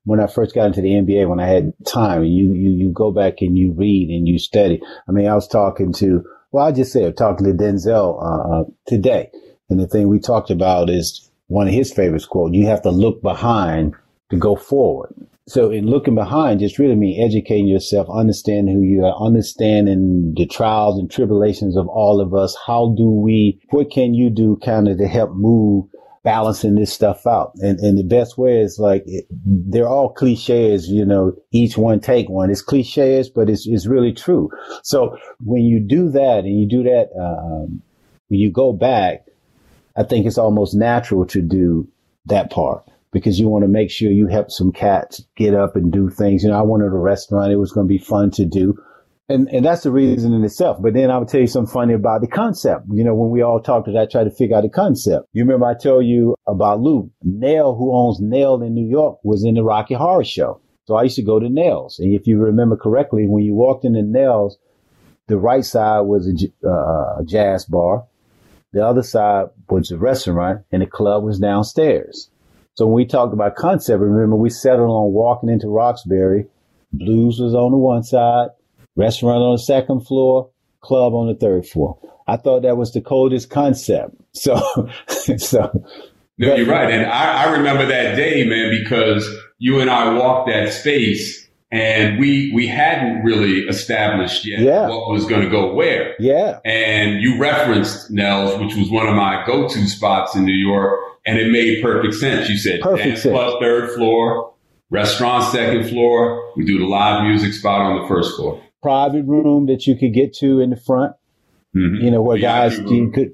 [SPEAKER 3] when I first got into the NBA, when I had time, you, you, you go back and you read and you study. I mean, I was talking to well, I just said talking to Denzel uh, uh, today, and the thing we talked about is one of his favorite quote: "You have to look behind to go forward." So, in looking behind, just really mean educating yourself, understanding who you are, understanding the trials and tribulations of all of us. How do we? What can you do, kind of, to help move balancing this stuff out. And, and the best way is like, it, they're all cliches, you know, each one take one. It's cliches, but it's, it's really true. So when you do that and you do that, um, when you go back, I think it's almost natural to do that part because you want to make sure you help some cats get up and do things. You know, I wanted a restaurant. It was going to be fun to do and and that's the reason in itself. But then I would tell you something funny about the concept. You know, when we all talked, I tried to figure out the concept. You remember I told you about Lou Nell, who owns Nell in New York, was in the Rocky Horror Show. So I used to go to Nell's, and if you remember correctly, when you walked into Nell's, the right side was a, uh, jazz bar, the other side was a restaurant, and the club was downstairs. So when we talked about concept, remember we settled on walking into Roxbury. Blues was on the one side, Restaurant on the second floor, club on the third floor. I thought that was the coldest concept. So, so
[SPEAKER 2] No, you're right. And I, I remember that day, man, because you and I walked that space and we we hadn't really established yet yeah. what was going to go where.
[SPEAKER 3] Yeah.
[SPEAKER 2] And you referenced Nell's, which was one of my go-to spots in New York, and it made perfect sense. You said perfect dance sense. club third floor, restaurant second floor. We do the live music spot on the first floor.
[SPEAKER 3] Private room that you could get to in the front. Mm-hmm. You know where guys you could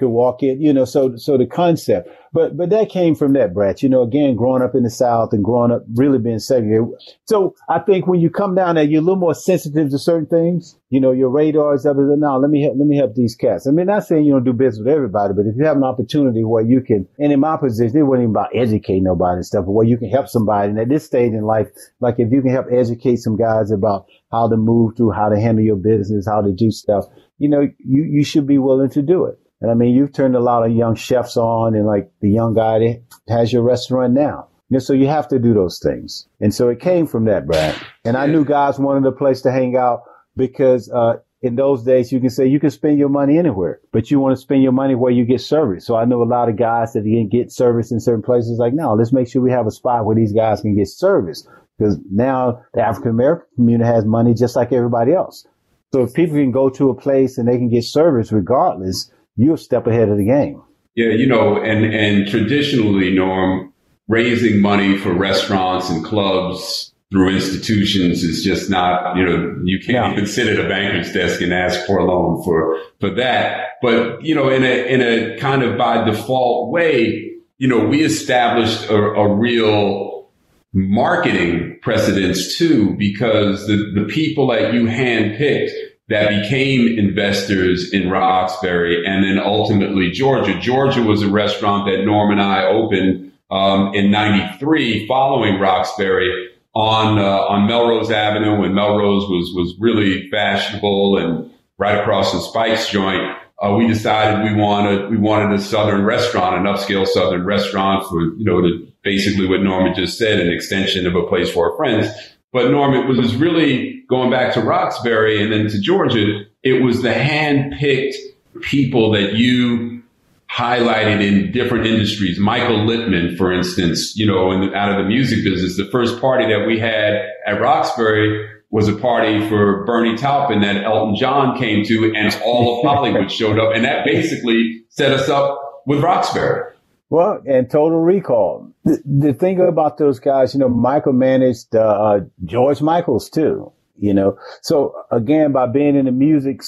[SPEAKER 3] could walk in. You know, so so the concept. But but that came from that, Brad. You know, again, growing up in the South and growing up really being segregated. So I think when you come down there, you're a little more sensitive to certain things. You know, your radar is up. Now let me help, let me help these cats. I mean, not saying you don't do business with everybody, but if you have an opportunity where you can, and in my position, it wasn't even about educating nobody and stuff, but where you can help somebody. And at this stage in life, like if you can help educate some guys about how to move through, how to handle your business, how to do stuff, you know, you, you should be willing to do it. And I mean, you've turned a lot of young chefs on and like the young guy that has your restaurant now. You know, so you have to do those things. And so it came from that, Brad. And I knew guys wanted a place to hang out because, uh, in those days, you can say you can spend your money anywhere, but you want to spend your money where you get service. So I know a lot of guys that didn't get service in certain places. Like, no, let's make sure we have a spot where these guys can get service because now the African American community has money just like everybody else. So if people can go to a place and they can get service regardless, you're a step ahead of the game.
[SPEAKER 2] Yeah, you know, and and traditionally, Norm, raising money for restaurants and clubs through institutions is just not, you know, you can't yeah. even sit at a banker's desk and ask for a loan for for that. But you know, in a in a kind of by default way, you know, we established a, a real marketing precedence too, because the the people that you handpicked that became investors in Roxbury and then ultimately Georgia. Georgia was a restaurant that Norm and I opened um, in 93 following Roxbury on uh, on Melrose Avenue when Melrose was was really fashionable and right across the Spike's Joint. Uh, we decided we wanted we wanted a southern restaurant, an upscale southern restaurant for you know the, basically what Norman just said, an extension of a place for our friends. But Norm, it was really going back to Roxbury and then to Georgia. It was the hand-picked people that you highlighted in different industries. Michael Lippman, for instance, you know, in the, out of the music business, the first party that we had at Roxbury was a party for Bernie Taupin that Elton John came to and all of Hollywood showed up. And that basically set us up with Roxbury.
[SPEAKER 3] Well, and Total Recall. The, the thing about those guys, you know, Michael managed uh, uh, George Michaels too. You know, so again, by being in the music,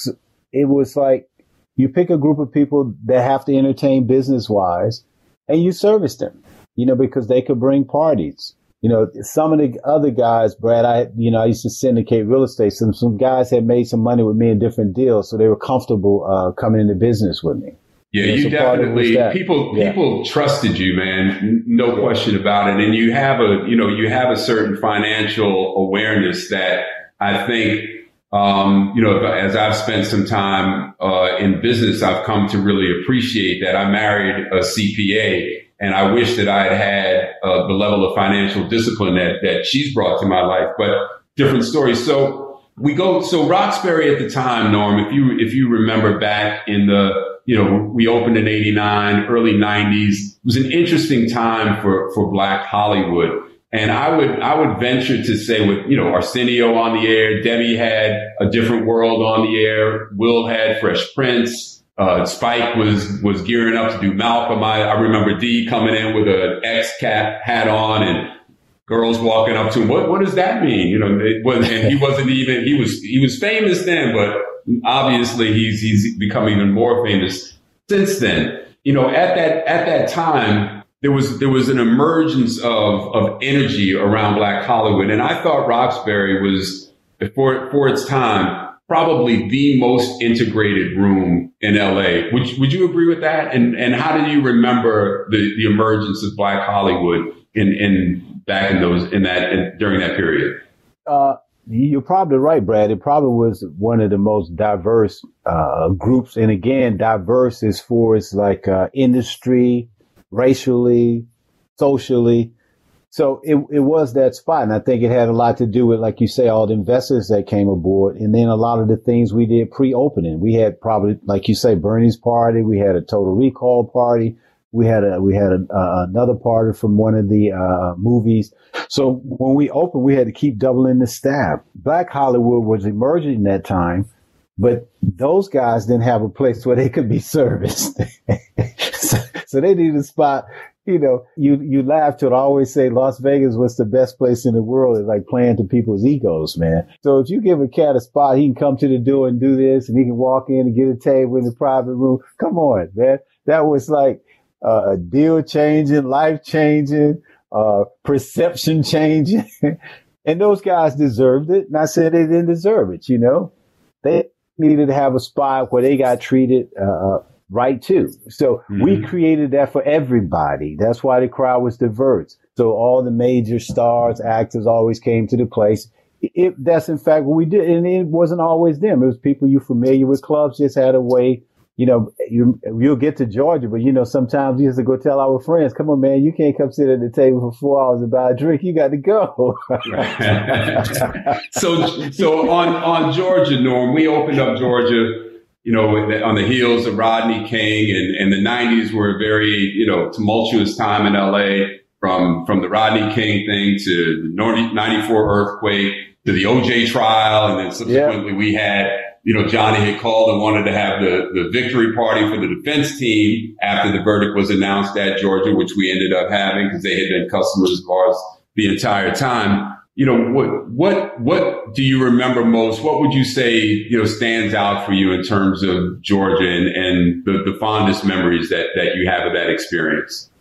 [SPEAKER 3] it was like you pick a group of people that have to entertain business wise, and you service them. You know, because they could bring parties. You know, some of the other guys, Brad, I, you know, I used to syndicate real estate. Some, some guys had made some money with me in different deals. So they were comfortable, uh, coming into business with me.
[SPEAKER 2] Yeah, you definitely people yeah. people trusted you, man. No question about it. And you have a you know you have a certain financial awareness that I think um, you know as I've spent some time uh, in business, I've come to really appreciate that. I married a CPA, and I wish that I had had uh, the level of financial discipline that that she's brought to my life. But different story. So we go. So Roxbury at the time, Norm, if you if you remember back in the you know, we opened in 89, early 90s. It was an interesting time for, for Black Hollywood. And I would, I would venture to say with, you know, Arsenio on the air, Debbie had a different world on the air. Will had Fresh Prince. Uh, Spike was, was gearing up to do Malcolm. I, I remember D coming in with an X-Cat hat on and girls walking up to him. What, what does that mean? You know, it was, and he wasn't even, he was, he was famous then, but obviously he's he's become even more famous since then. You know, at that at that time, there was there was an emergence of of energy around Black Hollywood, and I thought Roxbury was for for its time probably the most integrated room in LA. Would would you agree with that? And and how do you remember the the emergence of Black Hollywood in in back in those in that in, during that period?
[SPEAKER 3] Uh, you're probably right, Brad. It probably was one of the most diverse uh, groups, and again, diverse as far as like uh, industry, racially, socially. So it it was that spot, and I think it had a lot to do with, like you say, all the investors that came aboard, and then a lot of the things we did pre-opening. We had probably, like you say, Bernie's party. We had a Total Recall party. We had a we had a, uh, another party from one of the uh, movies. So when we opened, we had to keep doubling the staff. Black Hollywood was emerging that time, but those guys didn't have a place where they could be serviced. so, so, they needed a spot you know, you, you laugh to it. I always say Las Vegas was the best place in the world. It's like playing to people's egos, man. So if you give a cat a spot, he can come to the door and do this and he can walk in and get a table in the private room. Come on, man. That was like uh, a deal changing, life changing, uh, perception changing. and those guys deserved it. And I said they didn't deserve it, you know, they needed to have a spot where they got treated, uh, uh right too. So mm-hmm. we created that for everybody. That's why the crowd was diverse. So all the major stars, actors always came to the place. It, that's in fact what we did. And it wasn't always them. It was people you familiar with. Clubs just had a way, you know, you, you'll get to Georgia, but you know, sometimes we used to go tell our friends, come on, man, you can't come sit at the table for four hours and buy a drink. You got to go.
[SPEAKER 2] so, so on, on Georgia, Norm, we opened up Georgia you know, on the heels of Rodney King and, and the 90s were a very, you know, tumultuous time in LA from, from the Rodney King thing to the 94 earthquake to the OJ trial. And then subsequently yeah. we had, you know, Johnny had called and wanted to have the, the victory party for the defense team after the verdict was announced at Georgia, which we ended up having because they had been customers of ours the entire time you know, what, what, what do you remember most? What would you say, you know, stands out for you in terms of Georgia and, and the, the fondest memories that, that you have of that experience?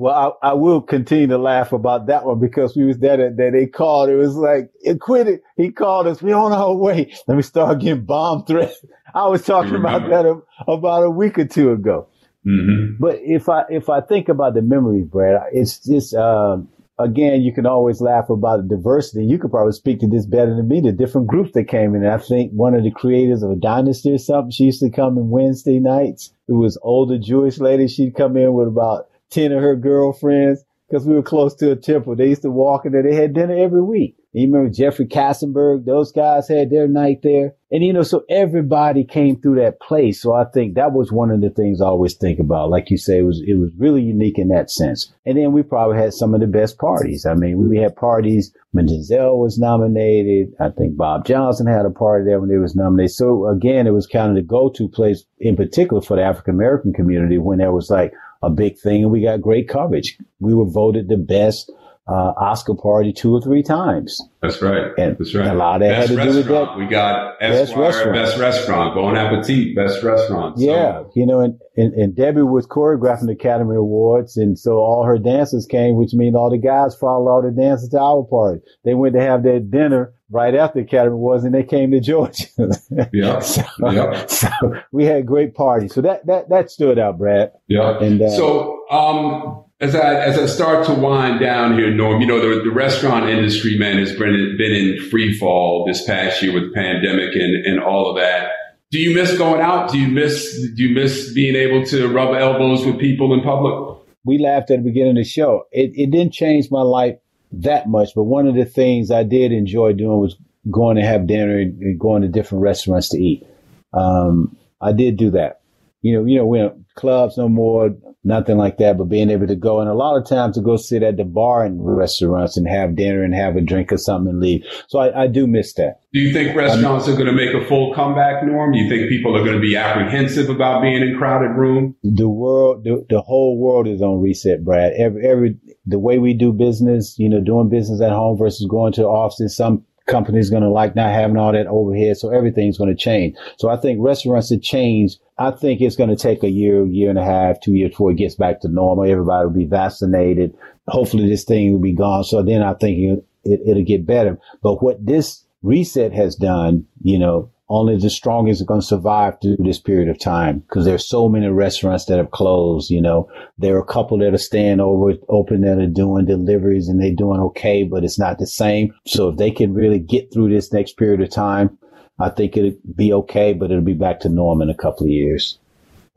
[SPEAKER 3] Well, I, I, will continue to laugh about that one because we was there that they called. It was like, it quit it. He called us. We on our way. Let me start getting bomb threats. I was talking about that a, about a week or two ago. Mm-hmm. But if I, if I think about the memories, Brad, it's just, um, again, you can always laugh about the diversity. You could probably speak to this better than me. The different groups that came in. I think one of the creators of a dynasty or something, she used to come in Wednesday nights. It was older Jewish lady. She'd come in with about 10 of her girlfriends because we were close to a temple. They used to walk in there. They had dinner every week. You remember Jeffrey Katzenberg? Those guys had their night there. And, you know, so everybody came through that place. So I think that was one of the things I always think about. Like you say, it was, it was really unique in that sense. And then we probably had some of the best parties. I mean, we had parties when Giselle was nominated. I think Bob Johnson had a party there when he was nominated. So again, it was kind of the go-to place in particular for the African American community when there was like a big thing and we got great coverage. We were voted the best uh, Oscar party two or three times.
[SPEAKER 2] That's right.
[SPEAKER 3] And
[SPEAKER 2] That's right.
[SPEAKER 3] A lot of that
[SPEAKER 2] best
[SPEAKER 3] had to do with that.
[SPEAKER 2] We got best restaurant. best restaurant, Bon Appetit, best restaurant.
[SPEAKER 3] So. Yeah, you know, and, and, and Debbie was choreographing the Academy Awards, and so all her dancers came, which means all the guys followed all the dancers to our party. They went to have their dinner right after the Academy Awards, and they came to Georgia.
[SPEAKER 2] yeah. so, yeah.
[SPEAKER 3] So we had a great parties. So that that that stood out, Brad.
[SPEAKER 2] Yeah. And uh, so um as I as I start to wind down here, Norm, you know the, the restaurant industry, man, has been been in free fall this past year with the pandemic and and all of that. Do you miss going out? Do you miss do you miss being able to rub elbows with people in public?
[SPEAKER 3] We laughed at the beginning of the show. It it didn't change my life that much, but one of the things I did enjoy doing was going to have dinner and going to different restaurants to eat. Um, I did do that. You know, you know, we clubs no more nothing like that, but being able to go and a lot of times to go sit at the bar and restaurants and have dinner and have a drink or something and leave. So I, I do miss that.
[SPEAKER 2] Do you think restaurants are going to make a full comeback, Norm? Do you think people are going to be apprehensive about being in crowded rooms?
[SPEAKER 3] The world, the, the whole world is on reset, Brad. Every, every, the way we do business, you know, doing business at home versus going to offices, some company's going to like not having all that overhead. So everything's going to change. So I think restaurants have changed. I think it's going to take a year, year and a half, two years before it gets back to normal. Everybody will be vaccinated. Hopefully this thing will be gone. So then I think it, it, it'll get better. But what this reset has done, you know, only the strongest are going to survive through this period of time because there's so many restaurants that have closed. You know, there are a couple that are staying over open that are doing deliveries and they're doing okay, but it's not the same. So if they can really get through this next period of time, I think it'll be okay, but it'll be back to norm in a couple of years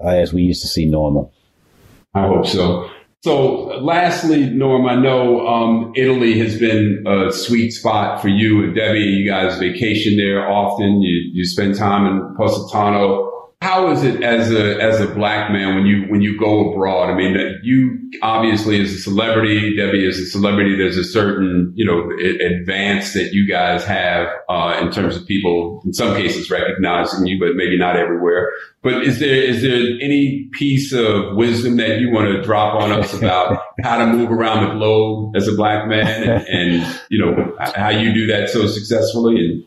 [SPEAKER 3] uh, as we used to see normal.
[SPEAKER 2] I hope so. So, lastly, Norm, I know um, Italy has been a sweet spot for you and Debbie. You guys vacation there often. You you spend time in Positano. How is it as a as a black man when you when you go abroad? I mean, you obviously as a celebrity, Debbie is a celebrity. There's a certain you know advance that you guys have uh, in terms of people, in some cases recognizing you, but maybe not everywhere. But is there is there any piece of wisdom that you want to drop on us about how to move around the globe as a black man, and, and you know how you do that so successfully and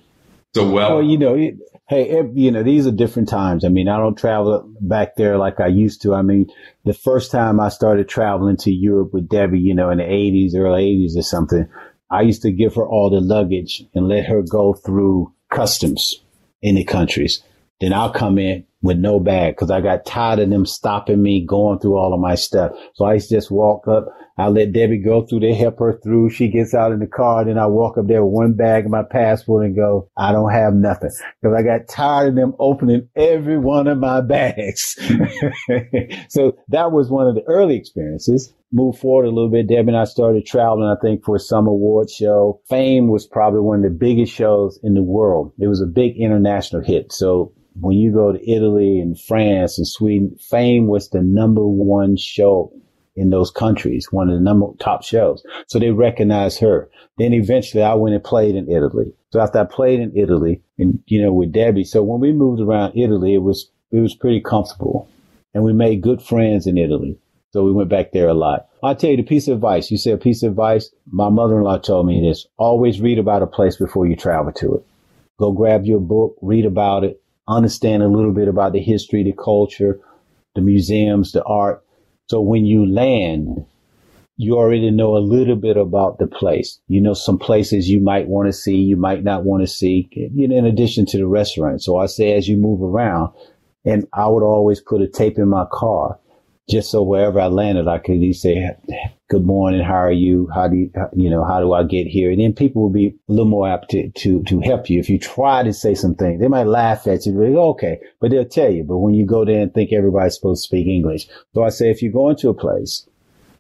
[SPEAKER 2] so well?
[SPEAKER 3] Well, you know. It, Hey, you know, these are different times. I mean, I don't travel back there like I used to. I mean, the first time I started traveling to Europe with Debbie, you know, in the 80s, early 80s or something, I used to give her all the luggage and let her go through customs in the countries. Then I'll come in with no bag because I got tired of them stopping me going through all of my stuff. So I just walk up I let Debbie go through. They help her through. She gets out in the car. Then I walk up there with one bag and my passport and go, I don't have nothing. Cause I got tired of them opening every one of my bags. so that was one of the early experiences. Move forward a little bit. Debbie and I started traveling, I think, for some award show. Fame was probably one of the biggest shows in the world. It was a big international hit. So when you go to Italy and France and Sweden, Fame was the number one show in those countries, one of the number top shows. So they recognized her. Then eventually I went and played in Italy. So after I played in Italy and, you know, with Debbie. So when we moved around Italy, it was, it was pretty comfortable and we made good friends in Italy. So we went back there a lot. I'll tell you the piece of advice. You say a piece of advice. My mother-in-law told me this. Always read about a place before you travel to it. Go grab your book, read about it, understand a little bit about the history, the culture, the museums, the art, so when you land, you already know a little bit about the place. You know some places you might want to see, you might not want to see, in addition to the restaurant. So I say as you move around, and I would always put a tape in my car just so wherever I landed, I could at least say, good morning. How are you? How do you, you know, how do I get here? And then people will be a little more apt to, to, to help you. If you try to say something, they might laugh at you, like, okay, but they'll tell you. But when you go there and think everybody's supposed to speak English. So I say, if you go into a place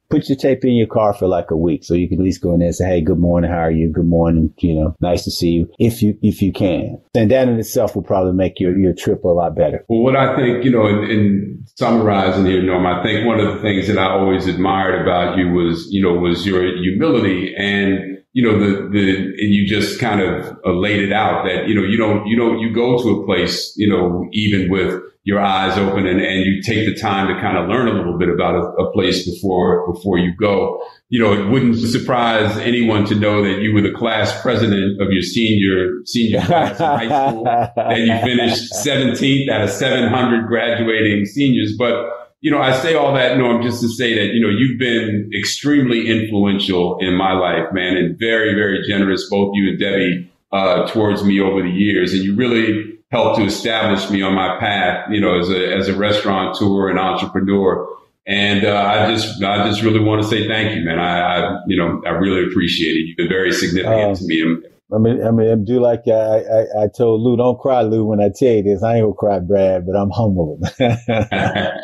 [SPEAKER 3] put your tape in your car for like a week so you can at least go in there and say, Hey, good morning. How are you? Good morning. You know, nice to see you. If you, if you can, then that in itself will probably make your, your trip a lot better.
[SPEAKER 2] Well, what I think, you know, in, in summarizing here, Norm, I think one of the things that I always admired about you was, you know, was your humility and, you know, the, the, and you just kind of uh, laid it out that, you know, you don't, you don't, you go to a place, you know, even with, your eyes open and, and you take the time to kind of learn a little bit about a, a, place before before you go. You know, it wouldn't surprise anyone to know that you were the class president of your senior senior class in high school. That you finished 17th out of 700 graduating seniors. But you know, I say all that, Norm, just to say that, you know, you've been extremely influential in my life, man, and very, very generous, both you and Debbie, uh, towards me over the years. And you really helped to establish me on my path, you know, as a, as a restaurateur and entrepreneur. And, uh, I just, I just really want to say thank you, man. I, I you know, I really appreciate it. You've been very significant um, to me.
[SPEAKER 3] I mean, I mean, do like I, I, I, told Lou, don't cry, Lou, when I tell you this. I ain't gonna cry, Brad, but I'm humble.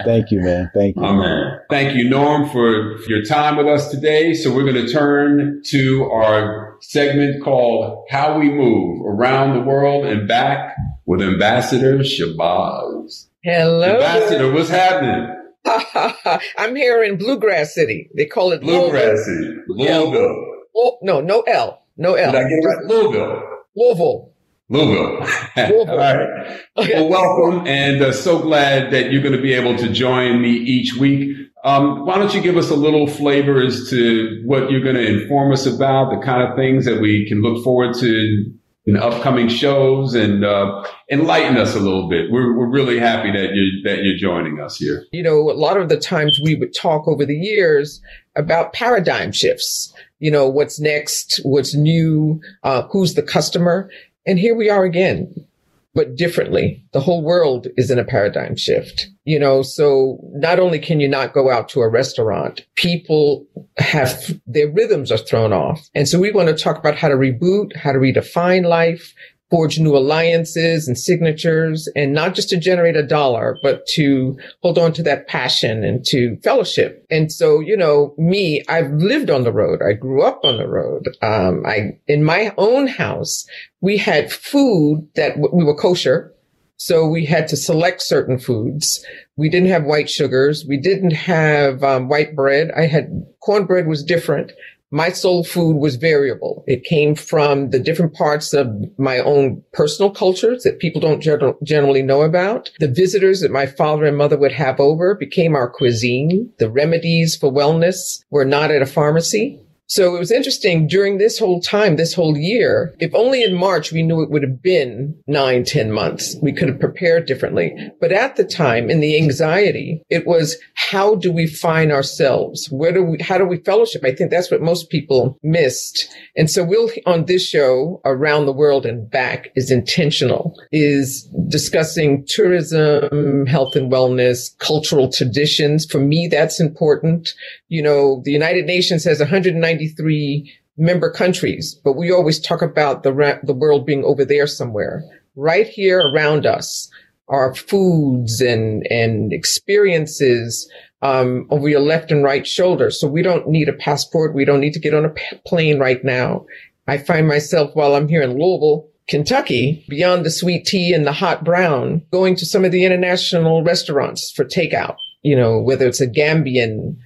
[SPEAKER 3] Thank you, man. Thank you.
[SPEAKER 2] Amen. Thank you, Norm, for your time with us today. So we're going to turn to our segment called How We Move Around the World and Back with Ambassador Shabazz.
[SPEAKER 4] Hello.
[SPEAKER 2] Ambassador, what's happening?
[SPEAKER 4] I'm here in Bluegrass City. They call it
[SPEAKER 2] Bluegrass City. Louisville.
[SPEAKER 4] Oh, no, no L. No L.
[SPEAKER 2] Did I get it right? Louisville.
[SPEAKER 4] Louisville.
[SPEAKER 2] Louisville. Louisville. All right. Okay. Well, welcome, and uh, so glad that you're going to be able to join me each week. Um, why don't you give us a little flavor as to what you're going to inform us about, the kind of things that we can look forward to in upcoming shows, and uh, enlighten us a little bit. We're we're really happy that you that you're joining us here.
[SPEAKER 4] You know, a lot of the times we would talk over the years about paradigm shifts you know, what's next, what's new, uh, who's the customer. And here we are again, but differently. The whole world is in a paradigm shift, you know, so not only can you not go out to a restaurant, people have their rhythms are thrown off. And so we want to talk about how to reboot, how to redefine life, forge new alliances and signatures and not just to generate a dollar, but to hold on to that passion and to fellowship. And so, you know, me, I've lived on the road. I grew up on the road. Um, I, in my own house, we had food that w- we were kosher. So we had to select certain foods. We didn't have white sugars. We didn't have um, white bread. I had cornbread was different my soul food was variable. It came from the different parts of my own personal cultures that people don't gen- generally know about. The visitors that my father and mother would have over became our cuisine. The remedies for wellness were not at a pharmacy. So it was interesting during this whole time, this whole year, if only in March we knew it would have been nine, ten months, we could have prepared differently. But at the time in the anxiety, it was how do we find ourselves? Where do we, how do we fellowship? I think that's what most people missed. And so we'll, on this show, around the world and back is intentional, is discussing tourism, health and wellness, cultural traditions. For me, that's important. You know, the United Nations has 190 93 member countries, but we always talk about the, ra- the world being over there somewhere. Right here around us are foods and, and experiences um, over your left and right shoulder. So we don't need a passport. We don't need to get on a p- plane right now. I find myself while I'm here in Louisville, Kentucky, beyond the sweet tea and the hot brown, going to some of the international restaurants for takeout. You know, whether it's a Gambian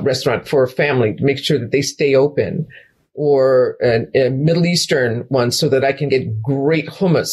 [SPEAKER 4] restaurant for a family to make sure that they stay open or a, a Middle Eastern one so that I can get great hummus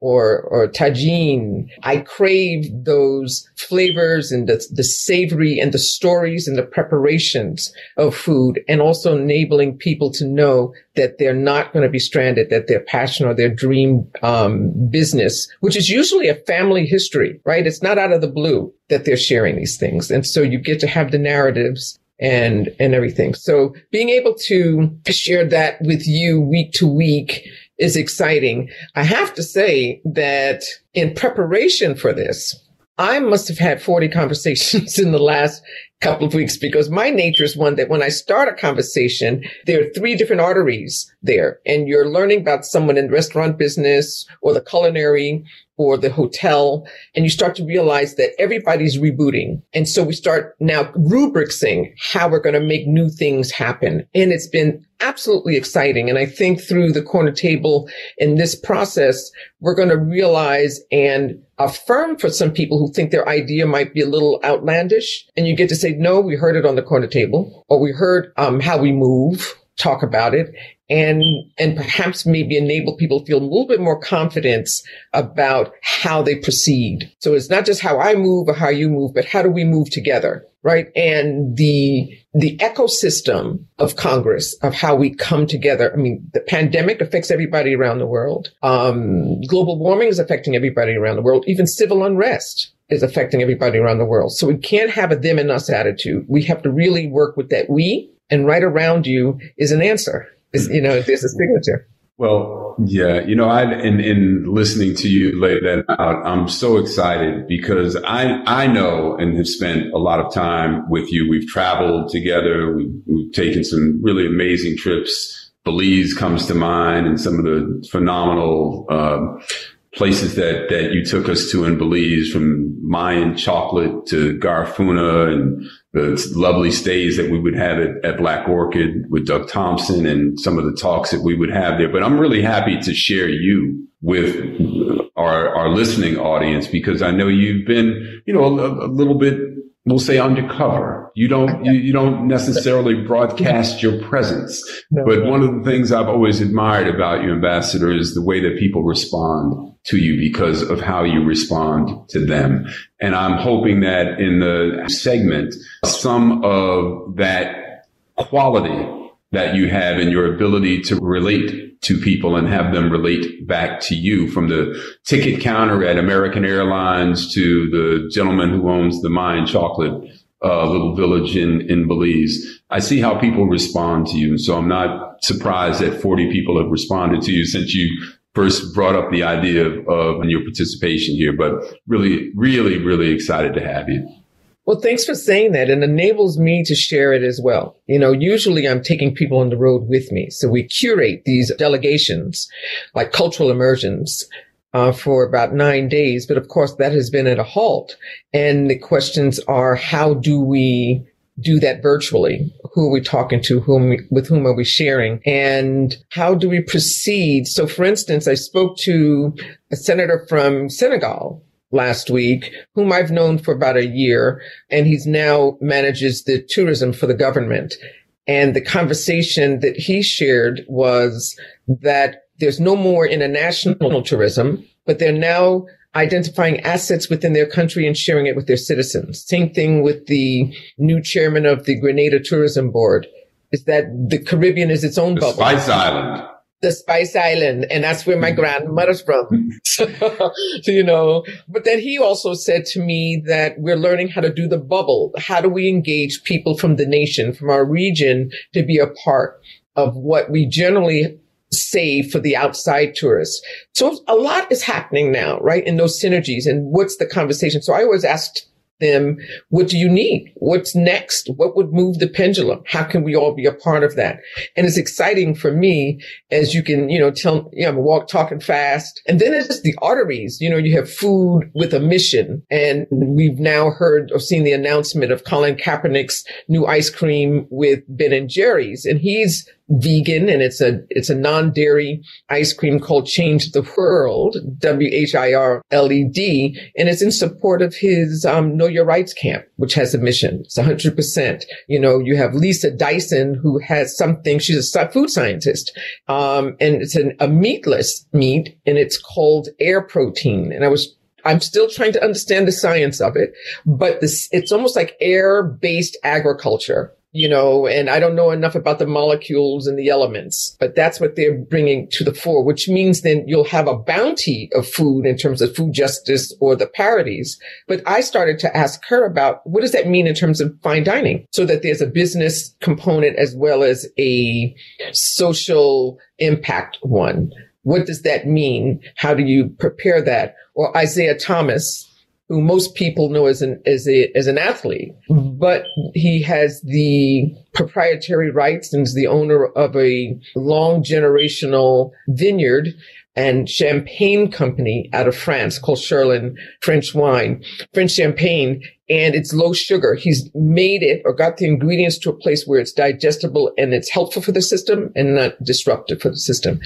[SPEAKER 4] or or tagine. I crave those flavors and the, the savory and the stories and the preparations of food, and also enabling people to know that they're not going to be stranded, that their passion or their dream um, business, which is usually a family history, right? It's not out of the blue that they're sharing these things, and so you get to have the narratives and and everything. So being able to share that with you week to week is exciting. I have to say that in preparation for this, I must have had 40 conversations in the last couple of weeks because my nature is one that when I start a conversation, there are three different arteries there and you're learning about someone in the restaurant business or the culinary or the hotel. And you start to realize that everybody's rebooting. And so we start now rubricing how we're going to make new things happen. And it's been absolutely exciting. And I think through the corner table in this process, we're going to realize and affirm for some people who think their idea might be a little outlandish. And you get to say, no, we heard it on the corner table or we heard um, how we move talk about it and and perhaps maybe enable people to feel a little bit more confidence about how they proceed. So it's not just how I move or how you move, but how do we move together, right? And the the ecosystem of Congress of how we come together. I mean, the pandemic affects everybody around the world. Um, global warming is affecting everybody around the world. Even civil unrest is affecting everybody around the world. So we can't have a them and us attitude. We have to really work with that we and right around you is an answer. Is, you know, there's a signature.
[SPEAKER 2] Well, yeah, you know, I in in listening to you lay that out, I'm so excited because I I know and have spent a lot of time with you. We've traveled together. We've, we've taken some really amazing trips. Belize comes to mind, and some of the phenomenal uh, places that that you took us to in Belize, from Mayan chocolate to Garifuna and the lovely stays that we would have at, at, Black Orchid with Doug Thompson and some of the talks that we would have there. But I'm really happy to share you with our, our listening audience because I know you've been, you know, a, a little bit, we'll say undercover. You don't, you, you don't necessarily broadcast your presence. No, but no. one of the things I've always admired about you, Ambassador, is the way that people respond to you because of how you respond to them. And I'm hoping that in the segment, some of that quality that you have in your ability to relate to people and have them relate back to you from the ticket counter at American Airlines to the gentleman who owns the Mayan chocolate uh, little village in, in Belize. I see how people respond to you. So I'm not surprised that 40 people have responded to you since you first brought up the idea of, of your participation here, but really, really, really excited to have you.
[SPEAKER 4] Well, thanks for saying that. It enables me to share it as well. You know, usually I'm taking people on the road with me. So we curate these delegations like cultural immersions uh, for about nine days. But of course, that has been at a halt. And the questions are, how do we do that virtually? who are we talking to? Whom with whom are we sharing? And how do we proceed? So, for instance, I spoke to a senator from Senegal last week, whom I've known for about a year, and he's now manages the tourism for the government. And the conversation that he shared was that there's no more international tourism, but they're now identifying assets within their country and sharing it with their citizens. Same thing with the new chairman of the Grenada Tourism Board is that the Caribbean is its own
[SPEAKER 2] the
[SPEAKER 4] bubble.
[SPEAKER 2] Spice Island.
[SPEAKER 4] The Spice Island. And that's where my mm. grandmother's from. so, you know, but then he also said to me that we're learning how to do the bubble. How do we engage people from the nation, from our region to be a part of what we generally save for the outside tourists. So a lot is happening now, right? In those synergies and what's the conversation? So I always asked them, what do you need? What's next? What would move the pendulum? How can we all be a part of that? And it's exciting for me as you can, you know, tell, you know, walk talking fast. And then it's the arteries. You know, you have food with a mission. And we've now heard or seen the announcement of Colin Kaepernick's new ice cream with Ben and Jerry's. And he's vegan and it's a it's a non-dairy ice cream called Change the World, W H I R L E D, and it's in support of his um, Know Your Rights camp, which has a mission. It's 100%. You know, you have Lisa Dyson who has something. She's a food scientist, um, and it's an, a meatless meat, and it's called air protein. And I was I'm still trying to understand the science of it, but this, it's almost like air based agriculture you know, and I don't know enough about the molecules and the elements, but that's what they're bringing to the fore, which means then you'll have a bounty of food in terms of food justice or the parities. But I started to ask her about what does that mean in terms of fine dining so that there's a business component as well as a social impact one. What does that mean? How do you prepare that? Or Isaiah Thomas, who most people know as an as a as an athlete, mm-hmm. but he has the proprietary rights and is the owner of a long generational vineyard and champagne company out of France called Cheurlin French wine, French champagne, and it's low sugar. He's made it or got the ingredients to a place where it's digestible and it's helpful for the system and not disruptive for the system.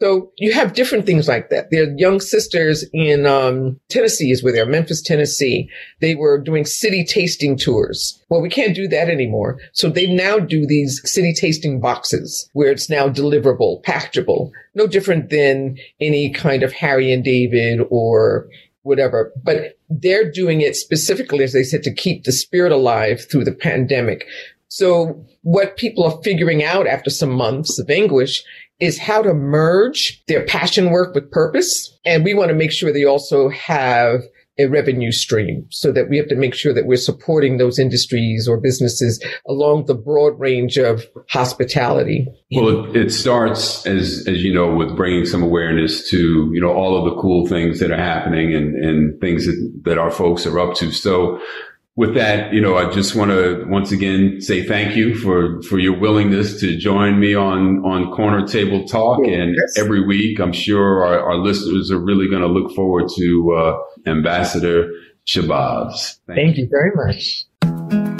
[SPEAKER 4] So you have different things like that. There are young sisters in um, Tennessee is where they're Memphis, Tennessee. They were doing city tasting tours. Well, we can't do that anymore. So they now do these city tasting boxes where it's now deliverable, packageable. No different than any kind of Harry and David or whatever. But they're doing it specifically, as they said, to keep the spirit alive through the pandemic. So what people are figuring out after some months of anguish is how to merge their passion work with purpose. And we want to make sure they also have a revenue stream so that we have to make sure that we're supporting those industries or businesses along the broad range of hospitality.
[SPEAKER 2] Well, it, it, starts as, as you know, with bringing some awareness to, you know, all of the cool things that are happening and, and things that, that our folks are up to. So with that, you know, I just want to once again say thank you for, for your willingness to join me on, on Corner Table Talk. And yes. every week, I'm sure our, our listeners are really going to look forward to uh, Ambassador Shabazz.
[SPEAKER 4] Thank, thank you. you very much.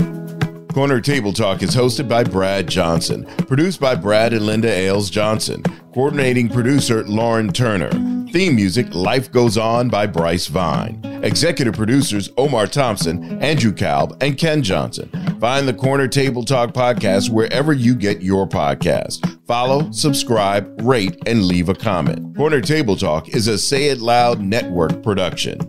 [SPEAKER 1] Corner Table Talk is hosted by Brad Johnson, produced by Brad and Linda Ailes Johnson, coordinating producer Lauren Turner. Theme music Life Goes On by Bryce Vine. Executive producers Omar Thompson, Andrew Kalb, and Ken Johnson. Find the Corner Table Talk podcast wherever you get your podcast. Follow, subscribe, rate, and leave a comment. Corner Table Talk is a Say It Loud Network production.